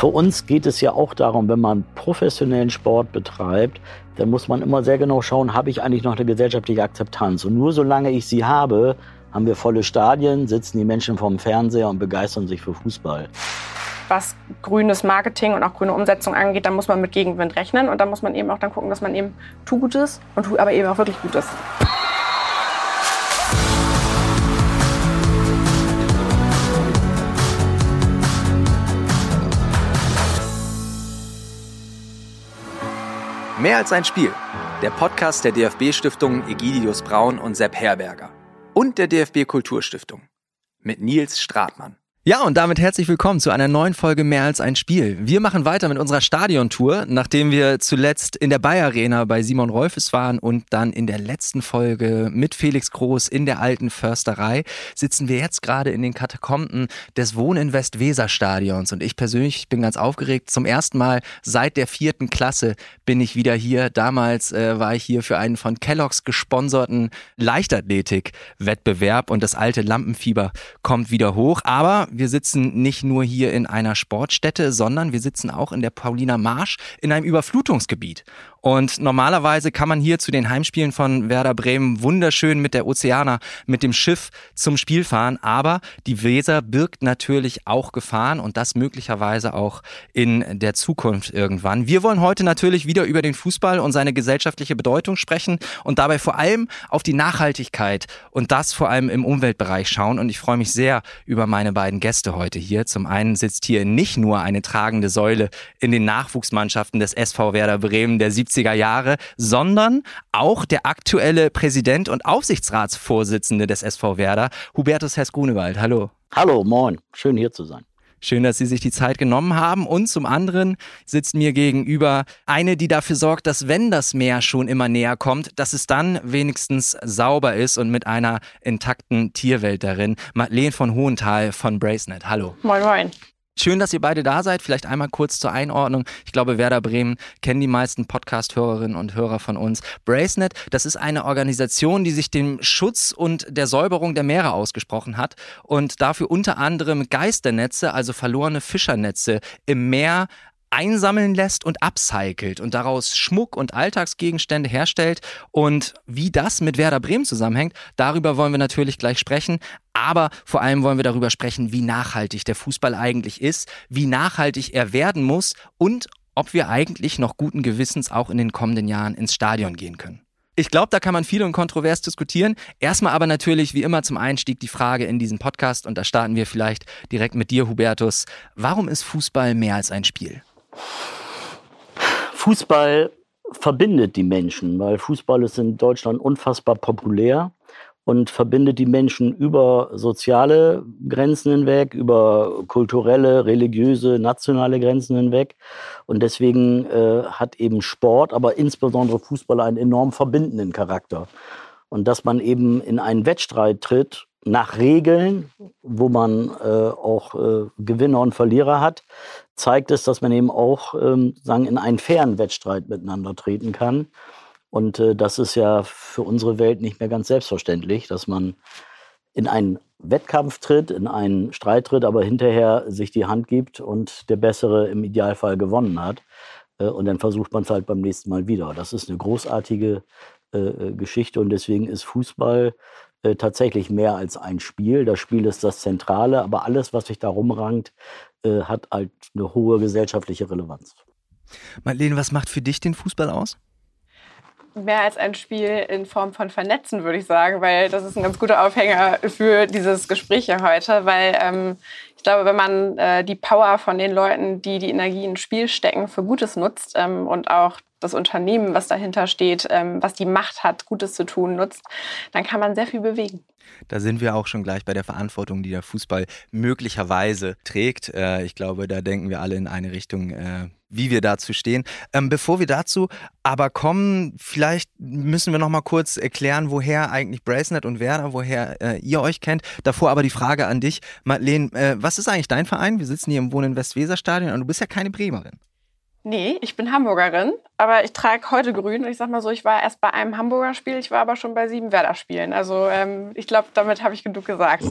Für uns geht es ja auch darum, wenn man professionellen Sport betreibt, dann muss man immer sehr genau schauen, habe ich eigentlich noch eine gesellschaftliche Akzeptanz? Und nur solange ich sie habe, haben wir volle Stadien, sitzen die Menschen vorm Fernseher und begeistern sich für Fußball. Was grünes Marketing und auch grüne Umsetzung angeht, da muss man mit Gegenwind rechnen und da muss man eben auch dann gucken, dass man eben tu Gutes und tu aber eben auch wirklich Gutes. Mehr als ein Spiel. Der Podcast der DFB-Stiftungen Egidius Braun und Sepp Herberger. Und der DFB Kulturstiftung. Mit Nils Stratmann. Ja, und damit herzlich willkommen zu einer neuen Folge Mehr als ein Spiel. Wir machen weiter mit unserer Stadiontour, nachdem wir zuletzt in der Bayer Arena bei Simon Rolfes waren und dann in der letzten Folge mit Felix Groß in der alten Försterei, sitzen wir jetzt gerade in den Katakomben des Wohninvest Weser Stadions. Und ich persönlich bin ganz aufgeregt. Zum ersten Mal seit der vierten Klasse bin ich wieder hier. Damals äh, war ich hier für einen von Kellogg's gesponserten Leichtathletik-Wettbewerb und das alte Lampenfieber kommt wieder hoch. Aber wir sitzen nicht nur hier in einer Sportstätte, sondern wir sitzen auch in der Paulina Marsch in einem Überflutungsgebiet. Und normalerweise kann man hier zu den Heimspielen von Werder Bremen wunderschön mit der Ozeaner, mit dem Schiff zum Spiel fahren. Aber die Weser birgt natürlich auch Gefahren und das möglicherweise auch in der Zukunft irgendwann. Wir wollen heute natürlich wieder über den Fußball und seine gesellschaftliche Bedeutung sprechen und dabei vor allem auf die Nachhaltigkeit und das vor allem im Umweltbereich schauen. Und ich freue mich sehr über meine beiden Gäste heute hier. Zum einen sitzt hier nicht nur eine tragende Säule in den Nachwuchsmannschaften des SV Werder Bremen der 70er Jahre, sondern auch der aktuelle Präsident und Aufsichtsratsvorsitzende des SV Werder, Hubertus Hess-Grunewald. Hallo. Hallo, moin. Schön hier zu sein. Schön, dass Sie sich die Zeit genommen haben. Und zum anderen sitzt mir gegenüber eine, die dafür sorgt, dass wenn das Meer schon immer näher kommt, dass es dann wenigstens sauber ist und mit einer intakten Tierwelt darin. Madeleine von Hohenthal von Bracenet. Hallo. Moin, moin. Schön, dass ihr beide da seid. Vielleicht einmal kurz zur Einordnung. Ich glaube, Werder Bremen kennen die meisten Podcast-Hörerinnen und Hörer von uns. Bracenet, das ist eine Organisation, die sich dem Schutz und der Säuberung der Meere ausgesprochen hat und dafür unter anderem Geisternetze, also verlorene Fischernetze im Meer einsammeln lässt und upcycelt und daraus Schmuck und Alltagsgegenstände herstellt. Und wie das mit Werder Bremen zusammenhängt, darüber wollen wir natürlich gleich sprechen. Aber vor allem wollen wir darüber sprechen, wie nachhaltig der Fußball eigentlich ist, wie nachhaltig er werden muss und ob wir eigentlich noch guten Gewissens auch in den kommenden Jahren ins Stadion gehen können. Ich glaube, da kann man viel und kontrovers diskutieren. Erstmal aber natürlich wie immer zum Einstieg die Frage in diesen Podcast und da starten wir vielleicht direkt mit dir, Hubertus. Warum ist Fußball mehr als ein Spiel? Fußball verbindet die Menschen, weil Fußball ist in Deutschland unfassbar populär und verbindet die Menschen über soziale Grenzen hinweg, über kulturelle, religiöse, nationale Grenzen hinweg. Und deswegen äh, hat eben Sport, aber insbesondere Fußball einen enorm verbindenden Charakter. Und dass man eben in einen Wettstreit tritt nach Regeln, wo man äh, auch äh, Gewinner und Verlierer hat, zeigt es, dass man eben auch ähm, sagen, in einen fairen Wettstreit miteinander treten kann. Und äh, das ist ja für unsere Welt nicht mehr ganz selbstverständlich, dass man in einen Wettkampf tritt, in einen Streit tritt, aber hinterher sich die Hand gibt und der Bessere im Idealfall gewonnen hat. Äh, und dann versucht man es halt beim nächsten Mal wieder. Das ist eine großartige äh, äh, Geschichte und deswegen ist Fußball äh, tatsächlich mehr als ein Spiel. Das Spiel ist das Zentrale, aber alles, was sich darum rankt, äh, hat halt eine hohe gesellschaftliche Relevanz. Marlene, was macht für dich den Fußball aus? Mehr als ein Spiel in Form von Vernetzen, würde ich sagen, weil das ist ein ganz guter Aufhänger für dieses Gespräch hier heute, weil ähm, ich glaube, wenn man äh, die Power von den Leuten, die die Energie ins Spiel stecken, für Gutes nutzt ähm, und auch das Unternehmen, was dahinter steht, ähm, was die Macht hat, Gutes zu tun, nutzt, dann kann man sehr viel bewegen. Da sind wir auch schon gleich bei der Verantwortung, die der Fußball möglicherweise trägt. Äh, ich glaube, da denken wir alle in eine Richtung, äh, wie wir dazu stehen. Ähm, bevor wir dazu aber kommen, vielleicht müssen wir noch mal kurz erklären, woher eigentlich Bracenet und Werder, woher äh, ihr euch kennt. Davor aber die Frage an dich, Madeleine, was ist eigentlich dein Verein? Wir sitzen hier im Wohnen Westweser Stadion und du bist ja keine Bremerin. Nee, ich bin Hamburgerin, aber ich trage heute grün. Und ich sag mal so, ich war erst bei einem Hamburger Spiel, ich war aber schon bei sieben Werder-Spielen. Also ähm, ich glaube, damit habe ich genug gesagt.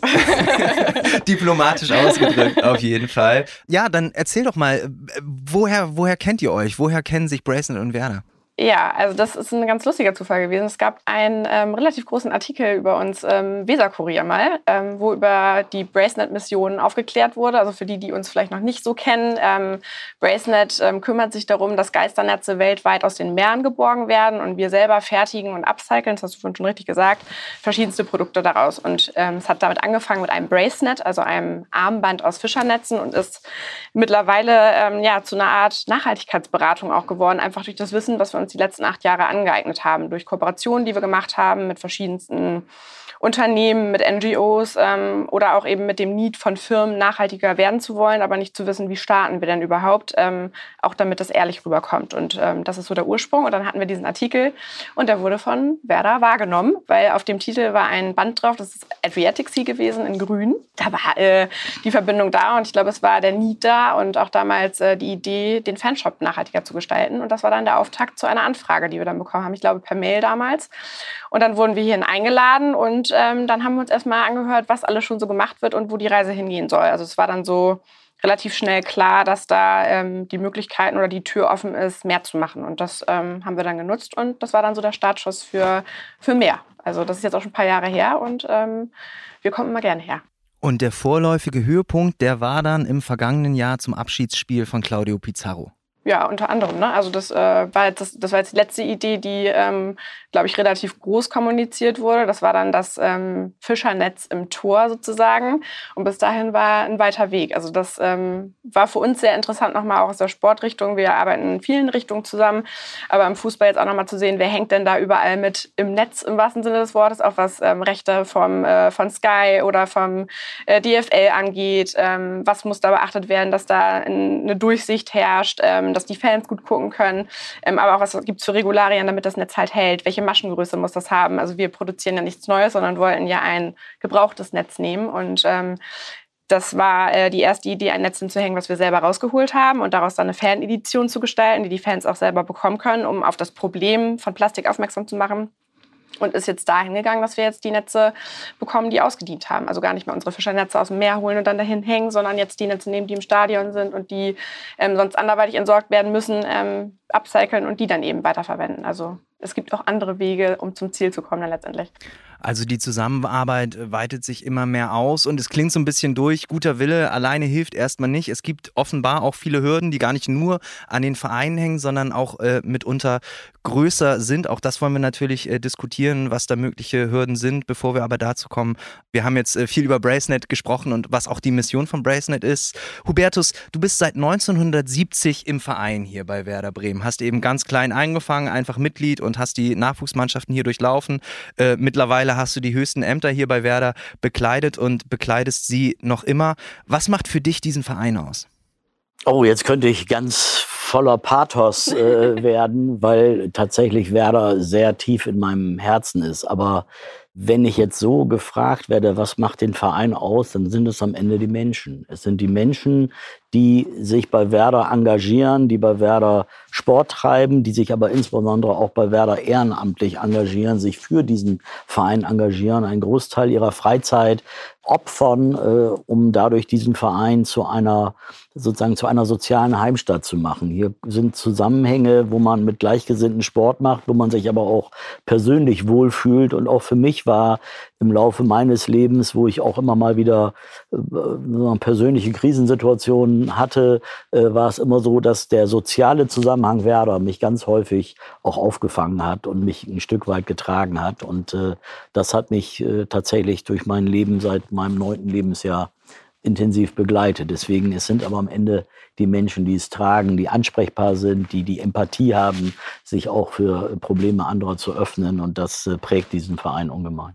Diplomatisch ausgedrückt, auf jeden Fall. Ja, dann erzähl doch mal, äh, woher, woher kennt ihr euch? Woher kennen sich Bracelet und Werder? Ja, also das ist ein ganz lustiger Zufall gewesen. Es gab einen ähm, relativ großen Artikel über uns, ähm, Weserkurier mal, ähm, wo über die Bracenet-Mission aufgeklärt wurde. Also für die, die uns vielleicht noch nicht so kennen, ähm, Bracenet ähm, kümmert sich darum, dass Geisternetze weltweit aus den Meeren geborgen werden und wir selber fertigen und upcyclen, das hast du vorhin schon richtig gesagt, verschiedenste Produkte daraus. Und ähm, es hat damit angefangen mit einem Bracenet, also einem Armband aus Fischernetzen und ist mittlerweile ähm, ja, zu einer Art Nachhaltigkeitsberatung auch geworden, einfach durch das Wissen, was wir uns uns die letzten acht Jahre angeeignet haben, durch Kooperationen, die wir gemacht haben mit verschiedensten Unternehmen, mit NGOs ähm, oder auch eben mit dem Need von Firmen nachhaltiger werden zu wollen, aber nicht zu wissen, wie starten wir denn überhaupt, ähm, auch damit das ehrlich rüberkommt. Und ähm, das ist so der Ursprung. Und dann hatten wir diesen Artikel und der wurde von Werder wahrgenommen, weil auf dem Titel war ein Band drauf, das ist Adriatic Sea gewesen in grün. Da war äh, die Verbindung da und ich glaube, es war der Need da und auch damals äh, die Idee, den Fanshop nachhaltiger zu gestalten. Und das war dann der Auftakt zu einer Anfrage, die wir dann bekommen haben, ich glaube per Mail damals. Und dann wurden wir hierhin eingeladen und ähm, dann haben wir uns erstmal angehört, was alles schon so gemacht wird und wo die Reise hingehen soll. Also es war dann so relativ schnell klar, dass da ähm, die Möglichkeiten oder die Tür offen ist, mehr zu machen. Und das ähm, haben wir dann genutzt und das war dann so der Startschuss für, für mehr. Also das ist jetzt auch schon ein paar Jahre her und ähm, wir kommen immer gerne her. Und der vorläufige Höhepunkt, der war dann im vergangenen Jahr zum Abschiedsspiel von Claudio Pizarro. Ja, unter anderem. Ne? Also das, äh, war jetzt, das, das war jetzt die letzte Idee, die, ähm, glaube ich, relativ groß kommuniziert wurde. Das war dann das ähm, Fischernetz im Tor sozusagen. Und bis dahin war ein weiter Weg. Also das ähm, war für uns sehr interessant, nochmal auch aus der Sportrichtung. Wir arbeiten in vielen Richtungen zusammen. Aber im Fußball jetzt auch nochmal zu sehen, wer hängt denn da überall mit im Netz im wahrsten Sinne des Wortes, auch was ähm, Rechte vom, äh, von Sky oder vom äh, DFL angeht. Ähm, was muss da beachtet werden, dass da eine Durchsicht herrscht? Ähm, dass die Fans gut gucken können, ähm, aber auch was gibt es für Regularien, damit das Netz halt hält, welche Maschengröße muss das haben. Also wir produzieren ja nichts Neues, sondern wollten ja ein gebrauchtes Netz nehmen. Und ähm, das war äh, die erste Idee, ein Netz hinzuhängen, was wir selber rausgeholt haben und daraus dann eine Fanedition zu gestalten, die die Fans auch selber bekommen können, um auf das Problem von Plastik aufmerksam zu machen und ist jetzt dahin gegangen, dass wir jetzt die Netze bekommen, die ausgedient haben. Also gar nicht mehr unsere Fischernetze aus dem Meer holen und dann dahin hängen, sondern jetzt die Netze nehmen, die im Stadion sind und die ähm, sonst anderweitig entsorgt werden müssen, ähm, upcyclen und die dann eben weiterverwenden. Also es gibt auch andere Wege, um zum Ziel zu kommen dann letztendlich. Also die Zusammenarbeit weitet sich immer mehr aus und es klingt so ein bisschen durch. Guter Wille alleine hilft erstmal nicht. Es gibt offenbar auch viele Hürden, die gar nicht nur an den Vereinen hängen, sondern auch äh, mitunter größer sind. Auch das wollen wir natürlich äh, diskutieren, was da mögliche Hürden sind, bevor wir aber dazu kommen. Wir haben jetzt äh, viel über Bracenet gesprochen und was auch die Mission von Bracenet ist. Hubertus, du bist seit 1970 im Verein hier bei Werder Bremen. Hast eben ganz klein eingefangen, einfach Mitglied und hast die Nachwuchsmannschaften hier durchlaufen. Äh, mittlerweile Mittlerweile hast du die höchsten Ämter hier bei Werder bekleidet und bekleidest sie noch immer. Was macht für dich diesen Verein aus? Oh, jetzt könnte ich ganz voller Pathos äh, werden, weil tatsächlich Werder sehr tief in meinem Herzen ist. Aber wenn ich jetzt so gefragt werde, was macht den Verein aus, dann sind es am Ende die Menschen. Es sind die Menschen, die sich bei Werder engagieren, die bei Werder Sport treiben, die sich aber insbesondere auch bei Werder ehrenamtlich engagieren, sich für diesen Verein engagieren, einen Großteil ihrer Freizeit opfern, äh, um dadurch diesen Verein zu einer sozusagen zu einer sozialen Heimstatt zu machen. Hier sind Zusammenhänge, wo man mit Gleichgesinnten Sport macht, wo man sich aber auch persönlich wohlfühlt. Und auch für mich war im Laufe meines Lebens, wo ich auch immer mal wieder äh, persönliche Krisensituationen hatte, äh, war es immer so, dass der soziale Zusammenhang Werder mich ganz häufig auch aufgefangen hat und mich ein Stück weit getragen hat. Und äh, das hat mich äh, tatsächlich durch mein Leben seit meinem neunten Lebensjahr intensiv begleitet. Deswegen, es sind aber am Ende die Menschen, die es tragen, die ansprechbar sind, die die Empathie haben, sich auch für Probleme anderer zu öffnen. Und das äh, prägt diesen Verein ungemein.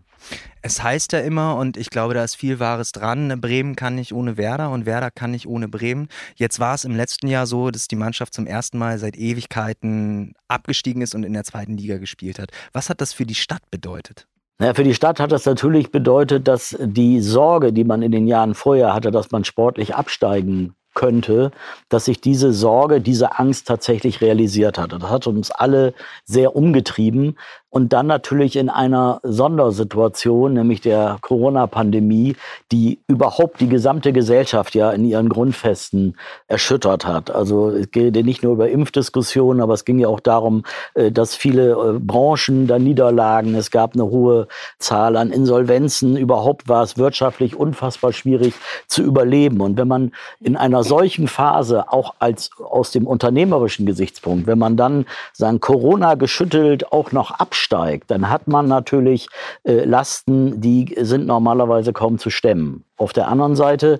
Es heißt ja immer, und ich glaube, da ist viel Wahres dran, ne, Bremen kann nicht ohne Werder und Werder kann nicht ohne Bremen. Jetzt war es im letzten Jahr so, dass die Mannschaft zum ersten Mal seit Ewigkeiten abgestiegen ist und in der zweiten Liga gespielt hat. Was hat das für die Stadt bedeutet? Naja, für die Stadt hat das natürlich bedeutet, dass die Sorge, die man in den Jahren vorher hatte, dass man sportlich absteigen könnte, dass sich diese Sorge, diese Angst tatsächlich realisiert hat. Das hat uns alle sehr umgetrieben. Und dann natürlich in einer Sondersituation, nämlich der Corona-Pandemie, die überhaupt die gesamte Gesellschaft ja in ihren Grundfesten erschüttert hat. Also es geht nicht nur über Impfdiskussionen, aber es ging ja auch darum, äh, dass viele äh, Branchen da niederlagen. Es gab eine hohe Zahl an Insolvenzen. Überhaupt war es wirtschaftlich unfassbar schwierig zu überleben. Und wenn man in einer solchen Phase, auch als aus dem unternehmerischen Gesichtspunkt, wenn man dann sagen Corona geschüttelt auch noch abschließt, steigt, dann hat man natürlich äh, Lasten, die sind normalerweise kaum zu stemmen. Auf der anderen Seite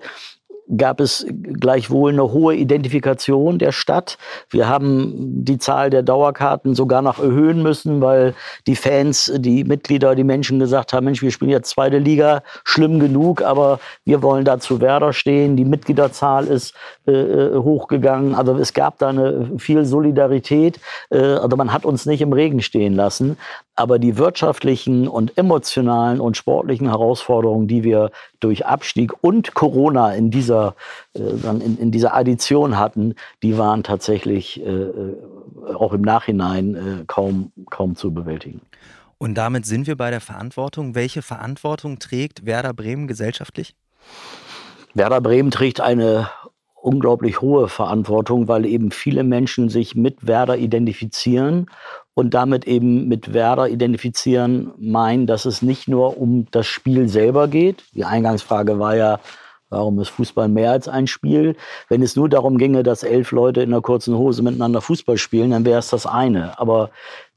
gab es gleichwohl eine hohe Identifikation der Stadt. Wir haben die Zahl der Dauerkarten sogar noch erhöhen müssen, weil die Fans, die Mitglieder, die Menschen gesagt haben, Mensch, wir spielen jetzt zweite Liga, schlimm genug, aber wir wollen da zu Werder stehen. Die Mitgliederzahl ist äh, äh hochgegangen. Also es gab da eine viel Solidarität. Äh, also man hat uns nicht im Regen stehen lassen. Aber die wirtschaftlichen und emotionalen und sportlichen Herausforderungen, die wir durch Abstieg und Corona in dieser, äh, in, in, dieser Addition hatten, die waren tatsächlich auch im Nachhinein kaum, kaum zu bewältigen. Und damit sind wir bei der Verantwortung. Welche Verantwortung trägt Werder Bremen gesellschaftlich? Werder Bremen trägt eine unglaublich hohe Verantwortung, weil eben viele Menschen sich mit Werder identifizieren und damit eben mit Werder identifizieren meinen, dass es nicht nur um das Spiel selber geht. Die Eingangsfrage war ja, warum ist Fußball mehr als ein Spiel? Wenn es nur darum ginge, dass elf Leute in einer kurzen Hose miteinander Fußball spielen, dann wäre es das eine. Aber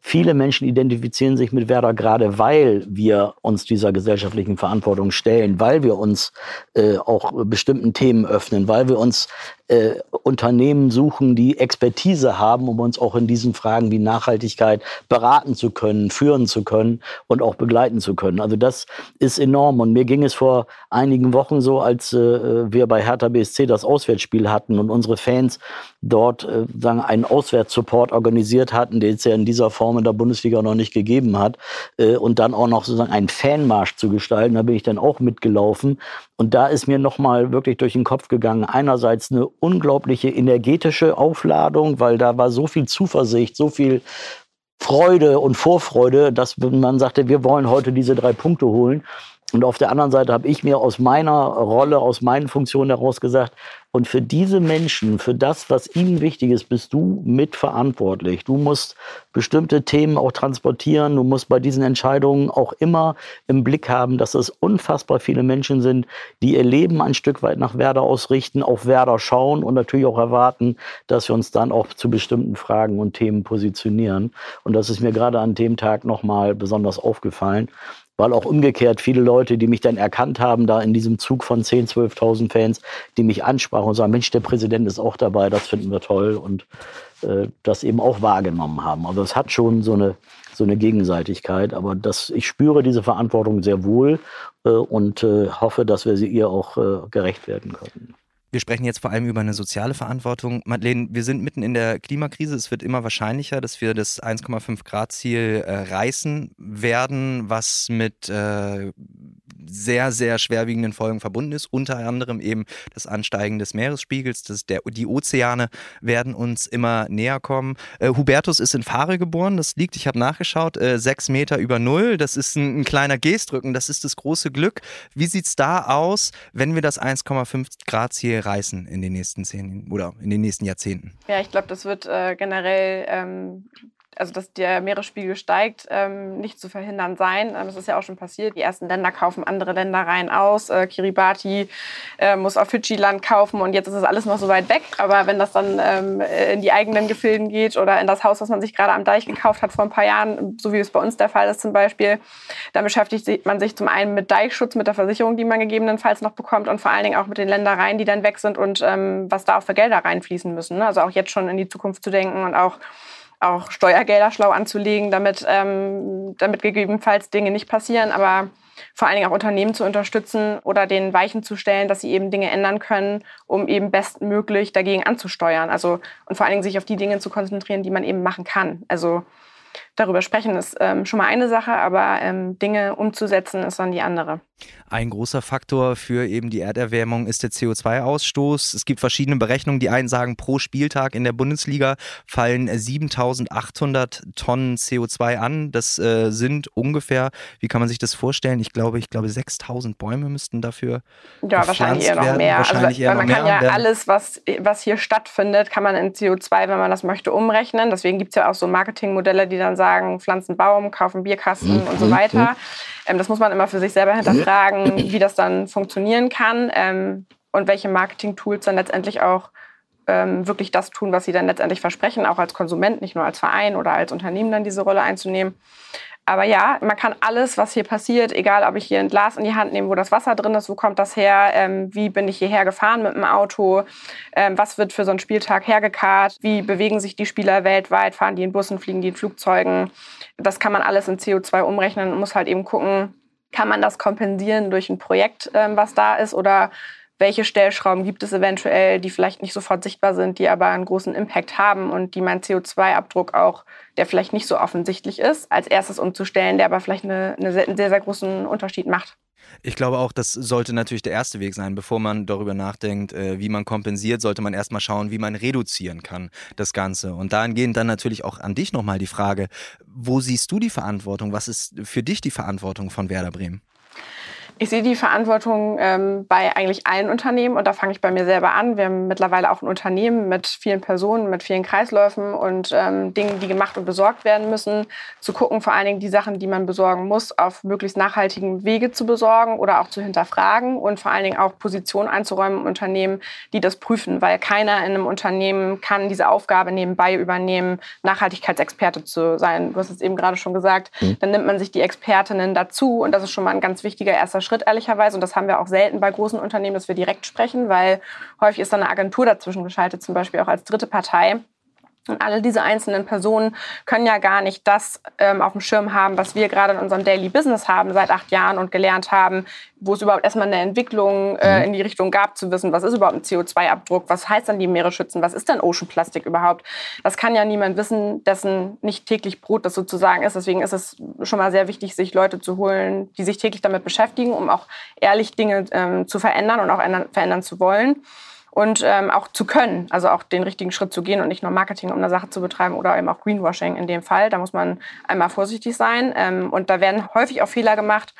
Viele Menschen identifizieren sich mit Werder gerade, weil wir uns dieser gesellschaftlichen Verantwortung stellen, weil wir uns äh, auch bestimmten Themen öffnen, weil wir uns äh, Unternehmen suchen, die Expertise haben, um uns auch in diesen Fragen wie Nachhaltigkeit beraten zu können, führen zu können und auch begleiten zu können. Also das ist enorm. Und mir ging es vor einigen Wochen so, als äh, wir bei Hertha BSC das Auswärtsspiel hatten und unsere Fans dort äh, sagen, einen Auswärtssupport organisiert hatten, den es ja in dieser Form in der Bundesliga noch nicht gegeben hat. Äh, und dann auch noch sozusagen einen Fanmarsch zu gestalten. Da bin ich dann auch mitgelaufen. Und da ist mir nochmal wirklich durch den Kopf gegangen, einerseits eine unglaubliche energetische Aufladung, weil da war so viel Zuversicht, so viel Freude und Vorfreude, dass man sagte, wir wollen heute diese drei Punkte holen. Und auf der anderen Seite habe ich mir aus meiner Rolle, aus meinen Funktionen heraus gesagt, und für diese Menschen, für das, was ihnen wichtig ist, bist du mitverantwortlich. Du musst bestimmte Themen auch transportieren. Du musst bei diesen Entscheidungen auch immer im Blick haben, dass es unfassbar viele Menschen sind, die ihr Leben ein Stück weit nach Werder ausrichten, auf Werder schauen und natürlich auch erwarten, dass wir uns dann auch zu bestimmten Fragen und Themen positionieren. Und das ist mir gerade an dem Tag nochmal besonders aufgefallen weil auch umgekehrt viele Leute, die mich dann erkannt haben, da in diesem Zug von 10.000, 12.000 Fans, die mich ansprachen und sagen, Mensch, der Präsident ist auch dabei, das finden wir toll und äh, das eben auch wahrgenommen haben. Also es hat schon so eine, so eine Gegenseitigkeit, aber das, ich spüre diese Verantwortung sehr wohl äh, und äh, hoffe, dass wir sie ihr auch äh, gerecht werden können. Wir sprechen jetzt vor allem über eine soziale Verantwortung. Madeleine, wir sind mitten in der Klimakrise. Es wird immer wahrscheinlicher, dass wir das 1,5 Grad Ziel äh, reißen werden, was mit äh, sehr, sehr schwerwiegenden Folgen verbunden ist. Unter anderem eben das Ansteigen des Meeresspiegels. Das der, die Ozeane werden uns immer näher kommen. Äh, Hubertus ist in Fahre geboren. Das liegt, ich habe nachgeschaut, äh, sechs Meter über Null. Das ist ein, ein kleiner Gestrücken. Das ist das große Glück. Wie sieht es da aus, wenn wir das 1,5 Grad Ziel reißen in den nächsten zehn oder in den nächsten Jahrzehnten? Ja, ich glaube, das wird äh, generell ähm, also dass der Meeresspiegel steigt, ähm, nicht zu verhindern sein. Ähm, das ist ja auch schon passiert. Die ersten Länder kaufen andere Länder rein aus. Äh, Kiribati äh, muss auf Fidschi-Land kaufen und jetzt ist es alles noch so weit weg. Aber wenn das dann ähm, in die eigenen Gefilden geht oder in das Haus, was man sich gerade am Deich gekauft hat vor ein paar Jahren, so wie es bei uns der Fall ist zum Beispiel, dann beschäftigt man sich zum einen mit Deichschutz, mit der Versicherung, die man gegebenenfalls noch bekommt und vor allen Dingen auch mit den Ländereien, die dann weg sind und ähm, was da auch für Gelder reinfließen müssen. Ne? Also auch jetzt schon in die Zukunft zu denken und auch auch Steuergelder schlau anzulegen, damit, ähm, damit gegebenenfalls Dinge nicht passieren, aber vor allen Dingen auch Unternehmen zu unterstützen oder den Weichen zu stellen, dass sie eben Dinge ändern können, um eben bestmöglich dagegen anzusteuern. Also und vor allen Dingen sich auf die Dinge zu konzentrieren, die man eben machen kann. Also darüber sprechen ist ähm, schon mal eine Sache, aber ähm, Dinge umzusetzen ist dann die andere. Ein großer Faktor für eben die Erderwärmung ist der CO2-Ausstoß. Es gibt verschiedene Berechnungen. Die einen sagen, pro Spieltag in der Bundesliga fallen 7800 Tonnen CO2 an. Das äh, sind ungefähr, wie kann man sich das vorstellen? Ich glaube, ich glaube 6000 Bäume müssten dafür Ja, wahrscheinlich eher noch werden. mehr. Also, wahrscheinlich also, eher man noch kann mehr ja alles, was, was hier stattfindet, kann man in CO2, wenn man das möchte, umrechnen. Deswegen gibt es ja auch so Marketingmodelle, die dann sagen, pflanzen Baum, kaufen Bierkasten mhm. und so weiter. Mhm. Ähm, das muss man immer für sich selber hinterfragen, wie das dann funktionieren kann ähm, und welche Marketing-Tools dann letztendlich auch ähm, wirklich das tun, was sie dann letztendlich versprechen, auch als Konsument, nicht nur als Verein oder als Unternehmen dann diese Rolle einzunehmen. Aber ja, man kann alles, was hier passiert, egal ob ich hier ein Glas in die Hand nehme, wo das Wasser drin ist, wo kommt das her, ähm, wie bin ich hierher gefahren mit dem Auto, ähm, was wird für so einen Spieltag hergekarrt, wie bewegen sich die Spieler weltweit, fahren die in Bussen, fliegen die in Flugzeugen. Das kann man alles in CO2 umrechnen und muss halt eben gucken, kann man das kompensieren durch ein Projekt, ähm, was da ist oder welche Stellschrauben gibt es eventuell, die vielleicht nicht sofort sichtbar sind, die aber einen großen Impact haben und die meinen CO2-Abdruck auch, der vielleicht nicht so offensichtlich ist, als erstes umzustellen, der aber vielleicht eine, eine sehr, einen sehr, sehr großen Unterschied macht. Ich glaube auch, das sollte natürlich der erste Weg sein. Bevor man darüber nachdenkt, äh, wie man kompensiert, sollte man erstmal schauen, wie man reduzieren kann, das Ganze. Und dahingehend dann natürlich auch an dich nochmal die Frage, wo siehst du die Verantwortung? Was ist für dich die Verantwortung von Werder Bremen? Ich sehe die Verantwortung ähm, bei eigentlich allen Unternehmen und da fange ich bei mir selber an. Wir haben mittlerweile auch ein Unternehmen mit vielen Personen, mit vielen Kreisläufen und ähm, Dingen, die gemacht und besorgt werden müssen. Zu gucken, vor allen Dingen die Sachen, die man besorgen muss, auf möglichst nachhaltigen Wege zu besorgen oder auch zu hinterfragen und vor allen Dingen auch Positionen einzuräumen im Unternehmen, die das prüfen, weil keiner in einem Unternehmen kann diese Aufgabe nebenbei übernehmen, Nachhaltigkeitsexperte zu sein. Du hast es eben gerade schon gesagt. Mhm. Dann nimmt man sich die Expertinnen dazu und das ist schon mal ein ganz wichtiger erster Schritt, ehrlicherweise. Und das haben wir auch selten bei großen Unternehmen, dass wir direkt sprechen, weil häufig ist da eine Agentur dazwischen geschaltet, zum Beispiel auch als dritte Partei. Und alle diese einzelnen Personen können ja gar nicht das ähm, auf dem Schirm haben, was wir gerade in unserem Daily Business haben seit acht Jahren und gelernt haben, wo es überhaupt erstmal eine Entwicklung äh, mhm. in die Richtung gab, zu wissen, was ist überhaupt ein CO2-Abdruck, was heißt dann die Meere schützen, was ist denn Ocean Plastic überhaupt. Das kann ja niemand wissen, dessen nicht täglich Brot das sozusagen ist. Deswegen ist es schon mal sehr wichtig, sich Leute zu holen, die sich täglich damit beschäftigen, um auch ehrlich Dinge ähm, zu verändern und auch ändern, verändern zu wollen und ähm, auch zu können, also auch den richtigen Schritt zu gehen und nicht nur Marketing, um eine Sache zu betreiben oder eben auch Greenwashing in dem Fall. Da muss man einmal vorsichtig sein ähm, und da werden häufig auch Fehler gemacht,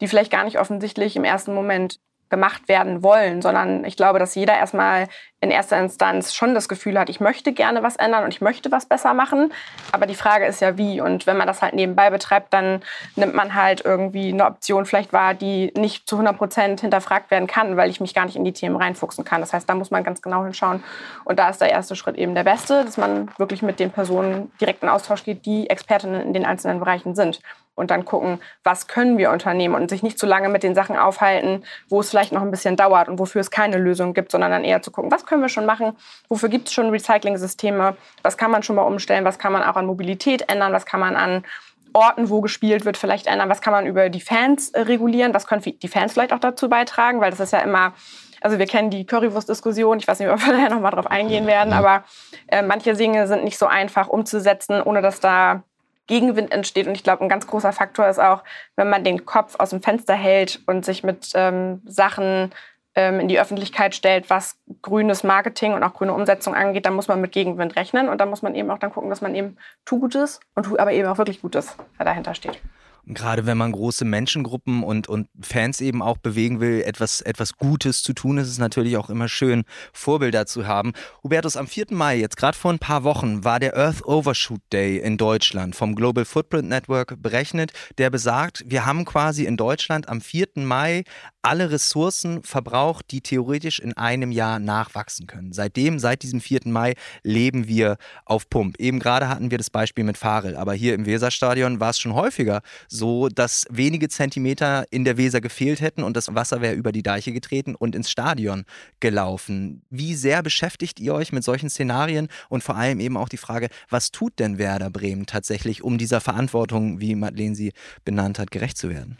die vielleicht gar nicht offensichtlich im ersten Moment gemacht werden wollen, sondern ich glaube, dass jeder erstmal in erster Instanz schon das Gefühl hat, ich möchte gerne was ändern und ich möchte was besser machen. Aber die Frage ist ja, wie. Und wenn man das halt nebenbei betreibt, dann nimmt man halt irgendwie eine Option vielleicht wahr, die nicht zu 100 Prozent hinterfragt werden kann, weil ich mich gar nicht in die Themen reinfuchsen kann. Das heißt, da muss man ganz genau hinschauen. Und da ist der erste Schritt eben der beste, dass man wirklich mit den Personen direkt in Austausch geht, die Expertinnen in den einzelnen Bereichen sind und dann gucken, was können wir unternehmen und sich nicht zu lange mit den Sachen aufhalten, wo es vielleicht noch ein bisschen dauert und wofür es keine Lösung gibt, sondern dann eher zu gucken, was können wir schon machen, wofür gibt es schon Recycling-Systeme, was kann man schon mal umstellen, was kann man auch an Mobilität ändern, was kann man an Orten, wo gespielt wird, vielleicht ändern, was kann man über die Fans äh, regulieren, was können die Fans vielleicht auch dazu beitragen, weil das ist ja immer also wir kennen die Currywurst-Diskussion, ich weiß nicht, ob wir da noch mal drauf eingehen werden, aber äh, manche Dinge sind nicht so einfach umzusetzen, ohne dass da Gegenwind entsteht. Und ich glaube, ein ganz großer Faktor ist auch, wenn man den Kopf aus dem Fenster hält und sich mit ähm, Sachen ähm, in die Öffentlichkeit stellt, was grünes Marketing und auch grüne Umsetzung angeht, dann muss man mit Gegenwind rechnen. Und da muss man eben auch dann gucken, dass man eben tu Gutes und tu aber eben auch wirklich Gutes dahinter steht gerade wenn man große Menschengruppen und, und Fans eben auch bewegen will, etwas, etwas Gutes zu tun, ist es natürlich auch immer schön, Vorbilder zu haben. Hubertus, am 4. Mai, jetzt gerade vor ein paar Wochen, war der Earth Overshoot Day in Deutschland vom Global Footprint Network berechnet, der besagt, wir haben quasi in Deutschland am 4. Mai alle Ressourcen verbraucht, die theoretisch in einem Jahr nachwachsen können. Seitdem, seit diesem 4. Mai, leben wir auf Pump. Eben gerade hatten wir das Beispiel mit Farel, aber hier im Weserstadion war es schon häufiger so, dass wenige Zentimeter in der Weser gefehlt hätten und das Wasser wäre über die Deiche getreten und ins Stadion gelaufen. Wie sehr beschäftigt ihr euch mit solchen Szenarien und vor allem eben auch die Frage, was tut denn Werder Bremen tatsächlich, um dieser Verantwortung, wie Madeleine sie benannt hat, gerecht zu werden?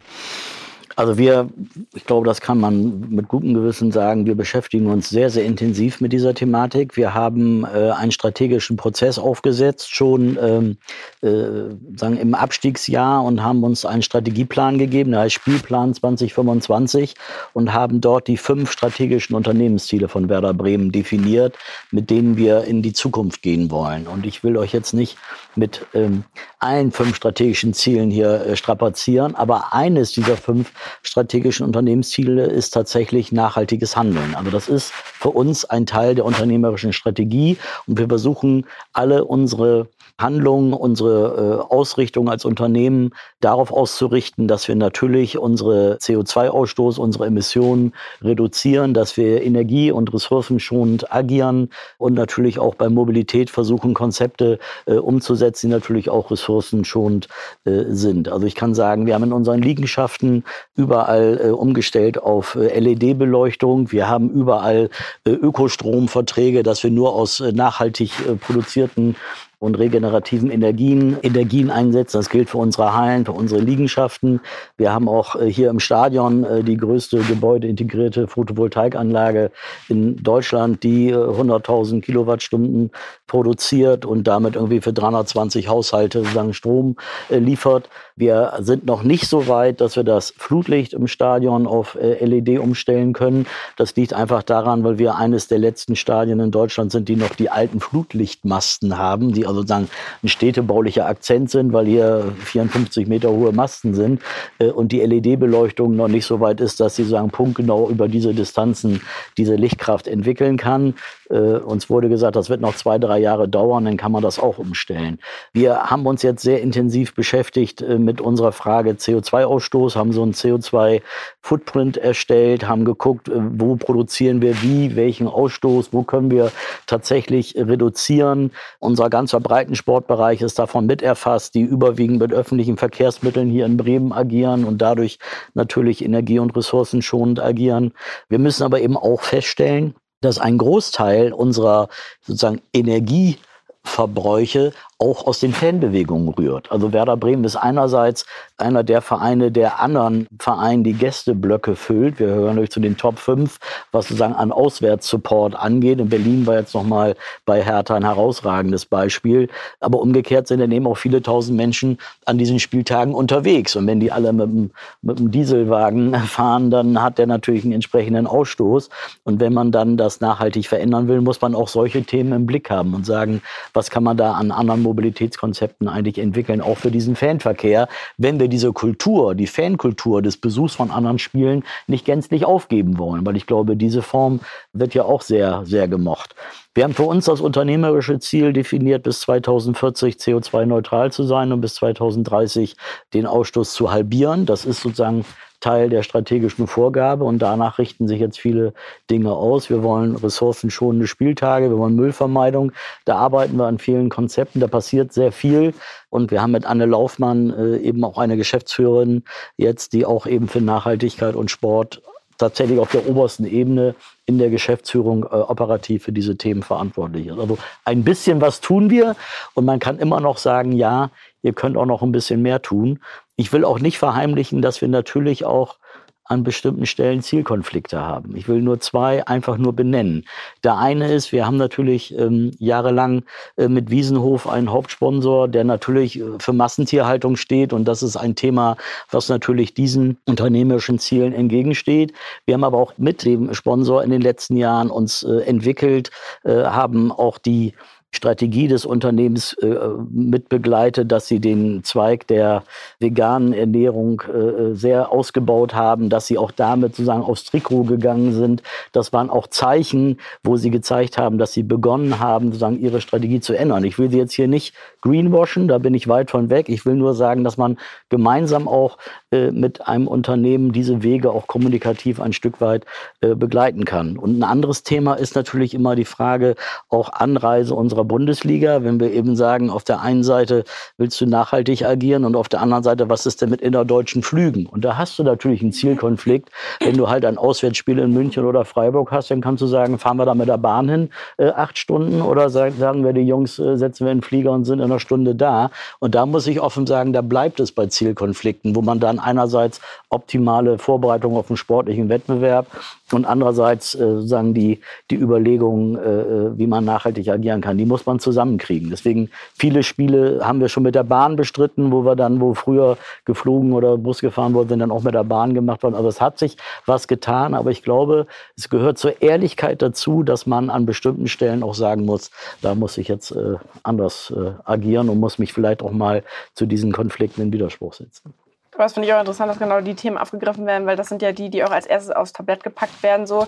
Also wir, ich glaube, das kann man mit gutem Gewissen sagen, wir beschäftigen uns sehr, sehr intensiv mit dieser Thematik. Wir haben äh, einen strategischen Prozess aufgesetzt, schon ähm, äh, sagen im Abstiegsjahr und haben uns einen Strategieplan gegeben, der heißt Spielplan 2025 und haben dort die fünf strategischen Unternehmensziele von Werder Bremen definiert, mit denen wir in die Zukunft gehen wollen. Und ich will euch jetzt nicht mit ähm, allen fünf strategischen Zielen hier äh, strapazieren, aber eines dieser fünf strategischen Unternehmensziele ist tatsächlich nachhaltiges Handeln. Also das ist für uns ein Teil der unternehmerischen Strategie und wir versuchen alle unsere Handlungen, unsere äh, Ausrichtung als Unternehmen darauf auszurichten, dass wir natürlich unsere CO2-Ausstoß, unsere Emissionen reduzieren, dass wir energie- und ressourcenschonend agieren und natürlich auch bei Mobilität versuchen, Konzepte äh, umzusetzen, die natürlich auch ressourcenschonend äh, sind. Also ich kann sagen, wir haben in unseren Liegenschaften überall äh, umgestellt auf äh, LED-Beleuchtung. Wir haben überall äh, Ökostromverträge, dass wir nur aus äh, nachhaltig produzierten und regenerativen Energien, Energien einsetzen. Das gilt für unsere Hallen, für unsere Liegenschaften. Wir haben auch äh, hier im Stadion äh, die größte gebäudeintegrierte Photovoltaikanlage in Deutschland, die 100.000 äh, Kilowattstunden produziert und damit irgendwie für 320 Haushalte sozusagen Strom liefert. Wir sind noch nicht so weit, dass wir das Flutlicht im Stadion auf LED umstellen können. Das liegt einfach daran, weil wir eines der letzten Stadien in Deutschland sind, die noch die alten Flutlichtmasten haben, die also sozusagen ein städtebaulicher Akzent sind, weil hier 54 Meter hohe Masten sind äh, und die LED-Beleuchtung noch nicht so weit ist, dass sie sagen punktgenau über diese Distanzen diese Lichtkraft entwickeln kann. Äh, uns wurde gesagt, das wird noch zwei, drei Jahre dauern, dann kann man das auch umstellen. Wir haben uns jetzt sehr intensiv beschäftigt äh, mit unserer Frage CO2-Ausstoß, haben so einen CO2-Footprint erstellt, haben geguckt, wo produzieren wir wie, welchen Ausstoß, wo können wir tatsächlich reduzieren. Unser ganzer Breitensportbereich ist davon mit erfasst, die überwiegend mit öffentlichen Verkehrsmitteln hier in Bremen agieren und dadurch natürlich energie- und ressourcenschonend agieren. Wir müssen aber eben auch feststellen, dass ein Großteil unserer sozusagen Energie Verbräuche auch aus den Fanbewegungen rührt. Also Werder Bremen ist einerseits einer der Vereine, der anderen Vereinen die Gästeblöcke füllt. Wir gehören durch zu den Top 5, was sozusagen an Auswärtssupport angeht. In Berlin war jetzt nochmal bei Hertha ein herausragendes Beispiel. Aber umgekehrt sind dann eben auch viele tausend Menschen an diesen Spieltagen unterwegs. Und wenn die alle mit dem, mit dem Dieselwagen fahren, dann hat der natürlich einen entsprechenden Ausstoß. Und wenn man dann das nachhaltig verändern will, muss man auch solche Themen im Blick haben und sagen, was kann man da an anderen Mobilitätskonzepten eigentlich entwickeln, auch für diesen Fanverkehr, wenn wir diese Kultur, die Fankultur des Besuchs von anderen Spielen nicht gänzlich aufgeben wollen, weil ich glaube, diese Form wird ja auch sehr, sehr gemocht. Wir haben für uns das unternehmerische Ziel definiert, bis 2040 CO2-neutral zu sein und bis 2030 den Ausstoß zu halbieren. Das ist sozusagen Teil der strategischen Vorgabe und danach richten sich jetzt viele Dinge aus. Wir wollen ressourcenschonende Spieltage, wir wollen Müllvermeidung. Da arbeiten wir an vielen Konzepten, da passiert sehr viel und wir haben mit Anne Laufmann äh, eben auch eine Geschäftsführerin jetzt, die auch eben für Nachhaltigkeit und Sport tatsächlich auf der obersten Ebene in der Geschäftsführung äh, operativ für diese Themen verantwortlich ist. Also ein bisschen was tun wir und man kann immer noch sagen, ja, ihr könnt auch noch ein bisschen mehr tun. Ich will auch nicht verheimlichen, dass wir natürlich auch an bestimmten Stellen Zielkonflikte haben. Ich will nur zwei einfach nur benennen. Der eine ist, wir haben natürlich ähm, jahrelang äh, mit Wiesenhof einen Hauptsponsor, der natürlich äh, für Massentierhaltung steht und das ist ein Thema, was natürlich diesen unternehmerischen Zielen entgegensteht. Wir haben aber auch mit dem Sponsor in den letzten Jahren uns äh, entwickelt, äh, haben auch die Strategie des Unternehmens äh, mit begleitet, dass sie den Zweig der veganen Ernährung äh, sehr ausgebaut haben, dass sie auch damit sozusagen aufs Trikot gegangen sind. Das waren auch Zeichen, wo sie gezeigt haben, dass sie begonnen haben, sozusagen ihre Strategie zu ändern. Ich will sie jetzt hier nicht greenwashen, da bin ich weit von weg. Ich will nur sagen, dass man gemeinsam auch äh, mit einem Unternehmen diese Wege auch kommunikativ ein Stück weit äh, begleiten kann. Und ein anderes Thema ist natürlich immer die Frage auch Anreise unserer unserer Bundesliga, wenn wir eben sagen, auf der einen Seite willst du nachhaltig agieren und auf der anderen Seite, was ist denn mit innerdeutschen Flügen? Und da hast du natürlich einen Zielkonflikt. Wenn du halt ein Auswärtsspiel in München oder Freiburg hast, dann kannst du sagen, fahren wir da mit der Bahn hin, äh, acht Stunden oder sagen wir, die Jungs äh, setzen wir in den Flieger und sind in einer Stunde da. Und da muss ich offen sagen, da bleibt es bei Zielkonflikten, wo man dann einerseits optimale Vorbereitung auf den sportlichen Wettbewerb und andererseits äh, sagen die, die Überlegungen, äh, äh, wie man nachhaltig agieren kann, die muss man zusammenkriegen. Deswegen viele Spiele haben wir schon mit der Bahn bestritten, wo wir dann, wo früher geflogen oder Bus gefahren wurde, sind dann auch mit der Bahn gemacht worden. Also es hat sich was getan, aber ich glaube, es gehört zur Ehrlichkeit dazu, dass man an bestimmten Stellen auch sagen muss, da muss ich jetzt äh, anders äh, agieren und muss mich vielleicht auch mal zu diesen Konflikten in Widerspruch setzen. Aber das finde ich auch interessant, dass genau die Themen aufgegriffen werden, weil das sind ja die, die auch als erstes aufs Tablett gepackt werden. So,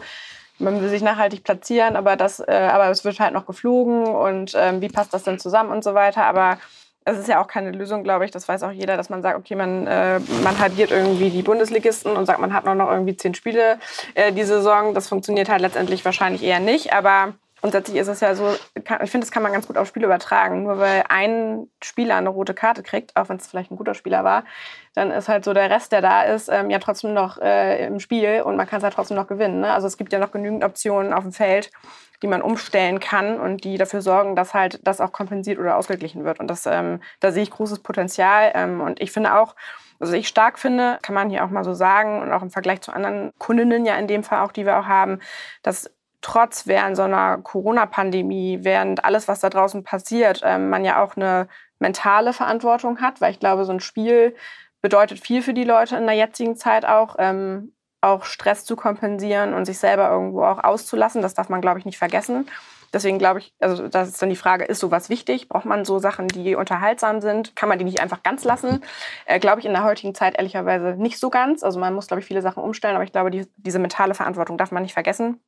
man will sich nachhaltig platzieren, aber das, äh, aber es wird halt noch geflogen und ähm, wie passt das denn zusammen und so weiter. Aber es ist ja auch keine Lösung, glaube ich. Das weiß auch jeder, dass man sagt, okay, man, äh, man halbiert irgendwie die Bundesligisten und sagt, man hat nur noch irgendwie zehn Spiele äh, die Saison. Das funktioniert halt letztendlich wahrscheinlich eher nicht. Aber grundsätzlich ist es ja so, ich finde, das kann man ganz gut auf Spiele übertragen. Nur weil ein Spieler eine rote Karte kriegt, auch wenn es vielleicht ein guter Spieler war, dann ist halt so der Rest, der da ist, ähm, ja trotzdem noch äh, im Spiel und man kann es halt trotzdem noch gewinnen. Ne? Also es gibt ja noch genügend Optionen auf dem Feld, die man umstellen kann und die dafür sorgen, dass halt das auch kompensiert oder ausgeglichen wird. Und das, ähm, da sehe ich großes Potenzial. Ähm, und ich finde auch, also ich stark finde, kann man hier auch mal so sagen und auch im Vergleich zu anderen Kundinnen ja in dem Fall auch, die wir auch haben, dass trotz während so einer Corona-Pandemie, während alles, was da draußen passiert, ähm, man ja auch eine mentale Verantwortung hat, weil ich glaube, so ein Spiel bedeutet viel für die Leute in der jetzigen Zeit auch, ähm, auch Stress zu kompensieren und sich selber irgendwo auch auszulassen. Das darf man, glaube ich, nicht vergessen. Deswegen glaube ich, also das ist dann die Frage, ist sowas wichtig? Braucht man so Sachen, die unterhaltsam sind? Kann man die nicht einfach ganz lassen? Äh, glaube ich in der heutigen Zeit ehrlicherweise nicht so ganz. Also man muss, glaube ich, viele Sachen umstellen, aber ich glaube, die, diese mentale Verantwortung darf man nicht vergessen.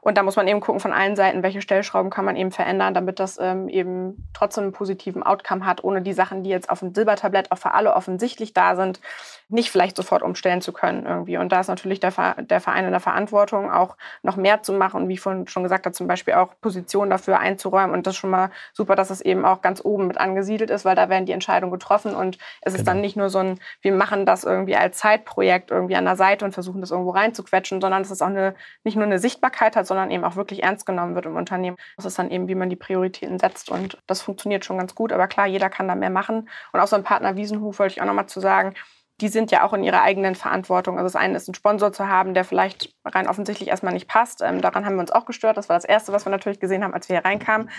Und da muss man eben gucken von allen Seiten, welche Stellschrauben kann man eben verändern, damit das ähm, eben trotzdem einen positiven Outcome hat, ohne die Sachen, die jetzt auf dem Silbertablett auch für alle offensichtlich da sind, nicht vielleicht sofort umstellen zu können irgendwie. Und da ist natürlich der, der Verein in der Verantwortung, auch noch mehr zu machen. Und wie vorhin schon gesagt hat, zum Beispiel auch Positionen dafür einzuräumen. Und das ist schon mal super, dass es eben auch ganz oben mit angesiedelt ist, weil da werden die Entscheidungen getroffen. Und es genau. ist dann genau. nicht nur so ein, wir machen das irgendwie als Zeitprojekt irgendwie an der Seite und versuchen das irgendwo reinzuquetschen, sondern es ist auch eine, nicht nur eine Sichtbarkeit hat, sondern eben auch wirklich ernst genommen wird im Unternehmen. Das ist dann eben, wie man die Prioritäten setzt. Und das funktioniert schon ganz gut. Aber klar, jeder kann da mehr machen. Und auch so ein Partner Wiesenhof wollte ich auch nochmal zu sagen, die sind ja auch in ihrer eigenen Verantwortung. Also das eine ist, einen Sponsor zu haben, der vielleicht rein offensichtlich erstmal nicht passt. Ähm, daran haben wir uns auch gestört. Das war das Erste, was wir natürlich gesehen haben, als wir hier reinkamen.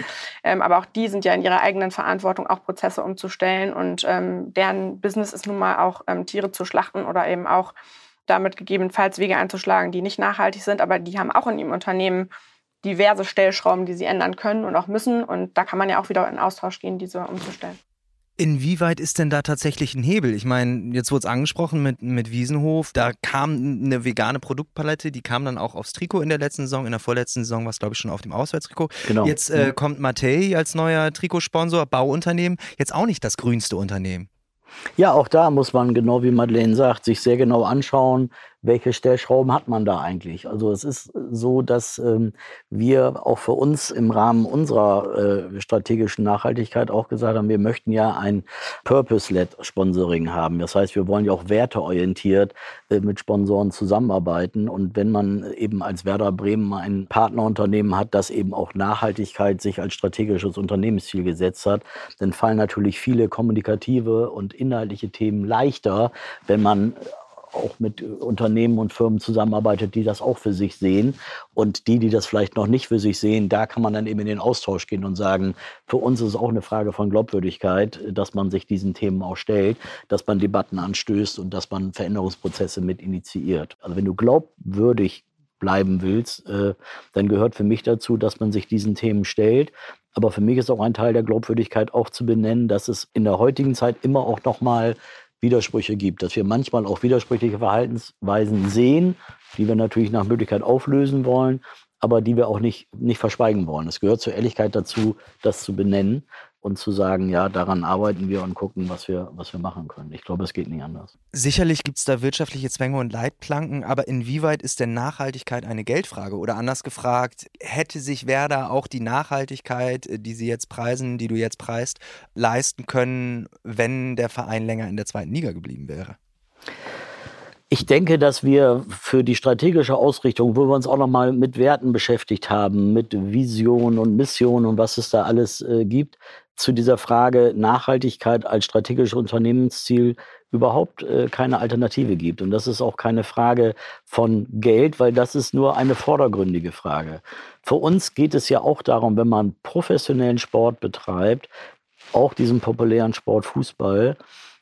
Ähm, aber auch die sind ja in ihrer eigenen Verantwortung, auch Prozesse umzustellen. Und ähm, deren Business ist nun mal auch, ähm, Tiere zu schlachten oder eben auch damit gegebenenfalls Wege einzuschlagen, die nicht nachhaltig sind. Aber die haben auch in ihrem Unternehmen diverse Stellschrauben, die sie ändern können und auch müssen. Und da kann man ja auch wieder in Austausch gehen, diese umzustellen. Inwieweit ist denn da tatsächlich ein Hebel? Ich meine, jetzt wurde es angesprochen mit, mit Wiesenhof. Da kam eine vegane Produktpalette, die kam dann auch aufs Trikot in der letzten Saison. In der vorletzten Saison war es, glaube ich, schon auf dem Auswärtstrikot. Genau. Jetzt äh, kommt Mattei als neuer Trikotsponsor, Bauunternehmen. Jetzt auch nicht das grünste Unternehmen. Ja, auch da muss man, genau wie Madeleine sagt, sich sehr genau anschauen, welche Stellschrauben hat man da eigentlich? Also es ist so, dass ähm, wir auch für uns im Rahmen unserer äh, strategischen Nachhaltigkeit auch gesagt haben, wir möchten ja ein Purpose-led Sponsoring haben. Das heißt, wir wollen ja auch werteorientiert äh, mit Sponsoren zusammenarbeiten. Und wenn man eben als Werder Bremen ein Partnerunternehmen hat, das eben auch Nachhaltigkeit sich als strategisches Unternehmensziel gesetzt hat, dann fallen natürlich viele kommunikative und inhaltliche Themen leichter, wenn man auch mit äh, Unternehmen und Firmen zusammenarbeitet, die das auch für sich sehen. Und die, die das vielleicht noch nicht für sich sehen, da kann man dann eben in den Austausch gehen und sagen, für uns ist es auch eine Frage von Glaubwürdigkeit, dass man sich diesen Themen auch stellt, dass man Debatten anstößt und dass man Veränderungsprozesse mit initiiert. Also wenn du glaubwürdig bleiben willst, äh, dann gehört für mich dazu, dass man sich diesen Themen stellt. Aber für mich ist auch ein Teil der Glaubwürdigkeit auch zu benennen, dass es in der heutigen Zeit immer auch noch mal Widersprüche gibt, dass wir manchmal auch widersprüchliche Verhaltensweisen sehen, die wir natürlich nach Möglichkeit auflösen wollen, aber die wir auch nicht, nicht verschweigen wollen. Es gehört zur Ehrlichkeit dazu, das zu benennen. Und zu sagen, ja, daran arbeiten wir und gucken, was wir, was wir machen können. Ich glaube, es geht nicht anders. Sicherlich gibt es da wirtschaftliche Zwänge und Leitplanken, aber inwieweit ist denn Nachhaltigkeit eine Geldfrage? Oder anders gefragt, hätte sich Werder auch die Nachhaltigkeit, äh, die sie jetzt preisen, die du jetzt preist, leisten können, wenn der Verein länger in der zweiten Liga geblieben wäre? Ich denke, dass wir für die strategische Ausrichtung, wo wir uns auch nochmal mit Werten beschäftigt haben, mit Vision und Mission und was es da alles äh, gibt, zu dieser Frage Nachhaltigkeit als strategisches Unternehmensziel überhaupt äh, keine Alternative gibt. Und das ist auch keine Frage von Geld, weil das ist nur eine vordergründige Frage. Für uns geht es ja auch darum, wenn man professionellen Sport betreibt, auch diesen populären Sport Fußball,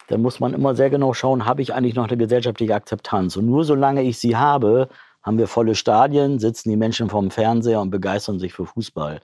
dann muss man immer sehr genau schauen, habe ich eigentlich noch eine gesellschaftliche Akzeptanz? Und nur solange ich sie habe, haben wir volle Stadien, sitzen die Menschen vorm Fernseher und begeistern sich für Fußball.